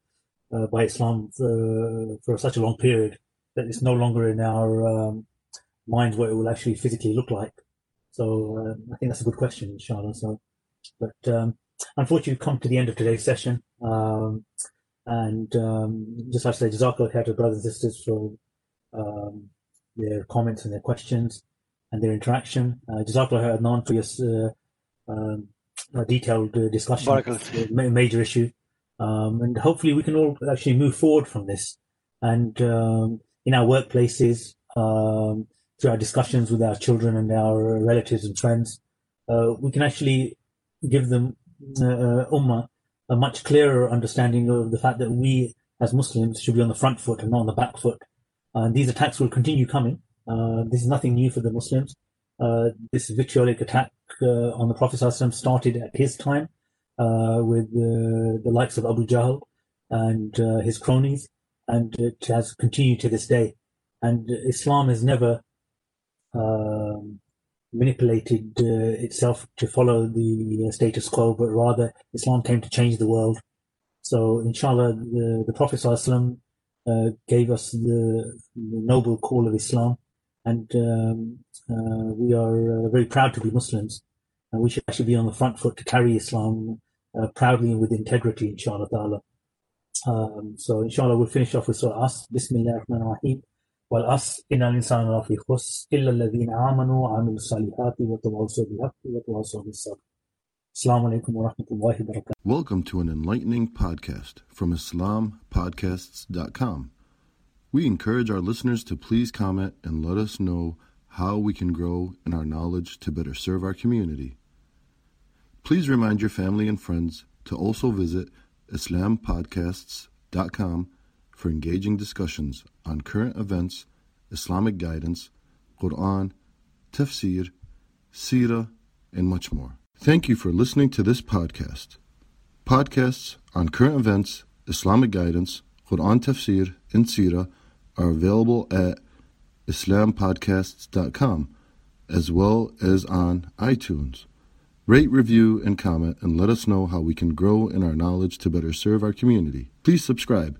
by Islam for, for, such a long period that it's no longer in our um, minds what it will actually physically look like. So I think that's a good question, inshallah. So, but um, unfortunately, we've come to the end of today's session. Um, and um, just like I say, Jazakallah khair to brothers and sisters for um, their comments and their questions and their interaction. Uh, Jazakallah Adnan for your uh, um, detailed uh, discussion a major issue. Um, and hopefully we can all actually move forward from this. And um, in our workplaces, um, through our discussions with our children and our relatives and friends, uh, we can actually give them uh, uh ummah a much clearer understanding of the fact that we as Muslims should be on the front foot and not on the back foot. Uh, these attacks will continue coming. Uh, this is nothing new for the Muslims. Uh, this vitriolic attack uh, on the Prophet ﷺ started at his time uh, with the likes of Abu Jahl and uh, his cronies, and it has continued to this day. And Islam has never um, manipulated uh, itself to follow the uh, status quo, but rather Islam came to change the world. So, inshallah, the, the Prophet uh, gave us the, the, noble call of Islam, and um, uh, we are uh, very proud to be Muslims. And we should actually be on the front foot to carry Islam uh, proudly and with integrity, inshallah. Um, so, inshallah, we'll finish off with Surah Asr. Bismillah ar-Rahman ar-Rahim. والعصر إن الإنسان لفي خسر إلا الذين آمنوا وعملوا الصالحات وتواصوا بالحق وتواصوا بالصبر Assalamu alaikum wa rahmatullahi wa barakatuh. Welcome to an enlightening podcast from IslamPodcasts.com. We encourage our listeners to please comment and let us know how we can grow in our knowledge to better serve our community. Please remind your family and friends to also visit IslamPodcasts.com for engaging discussions on current events, Islamic guidance, Quran, tafsir, seerah, and much more. Thank you for listening to this podcast. Podcasts on current events, Islamic guidance, Quran tafsir, and Sirah are available at islampodcasts.com as well as on iTunes. Rate, review, and comment, and let us know how we can grow in our knowledge to better serve our community. Please subscribe,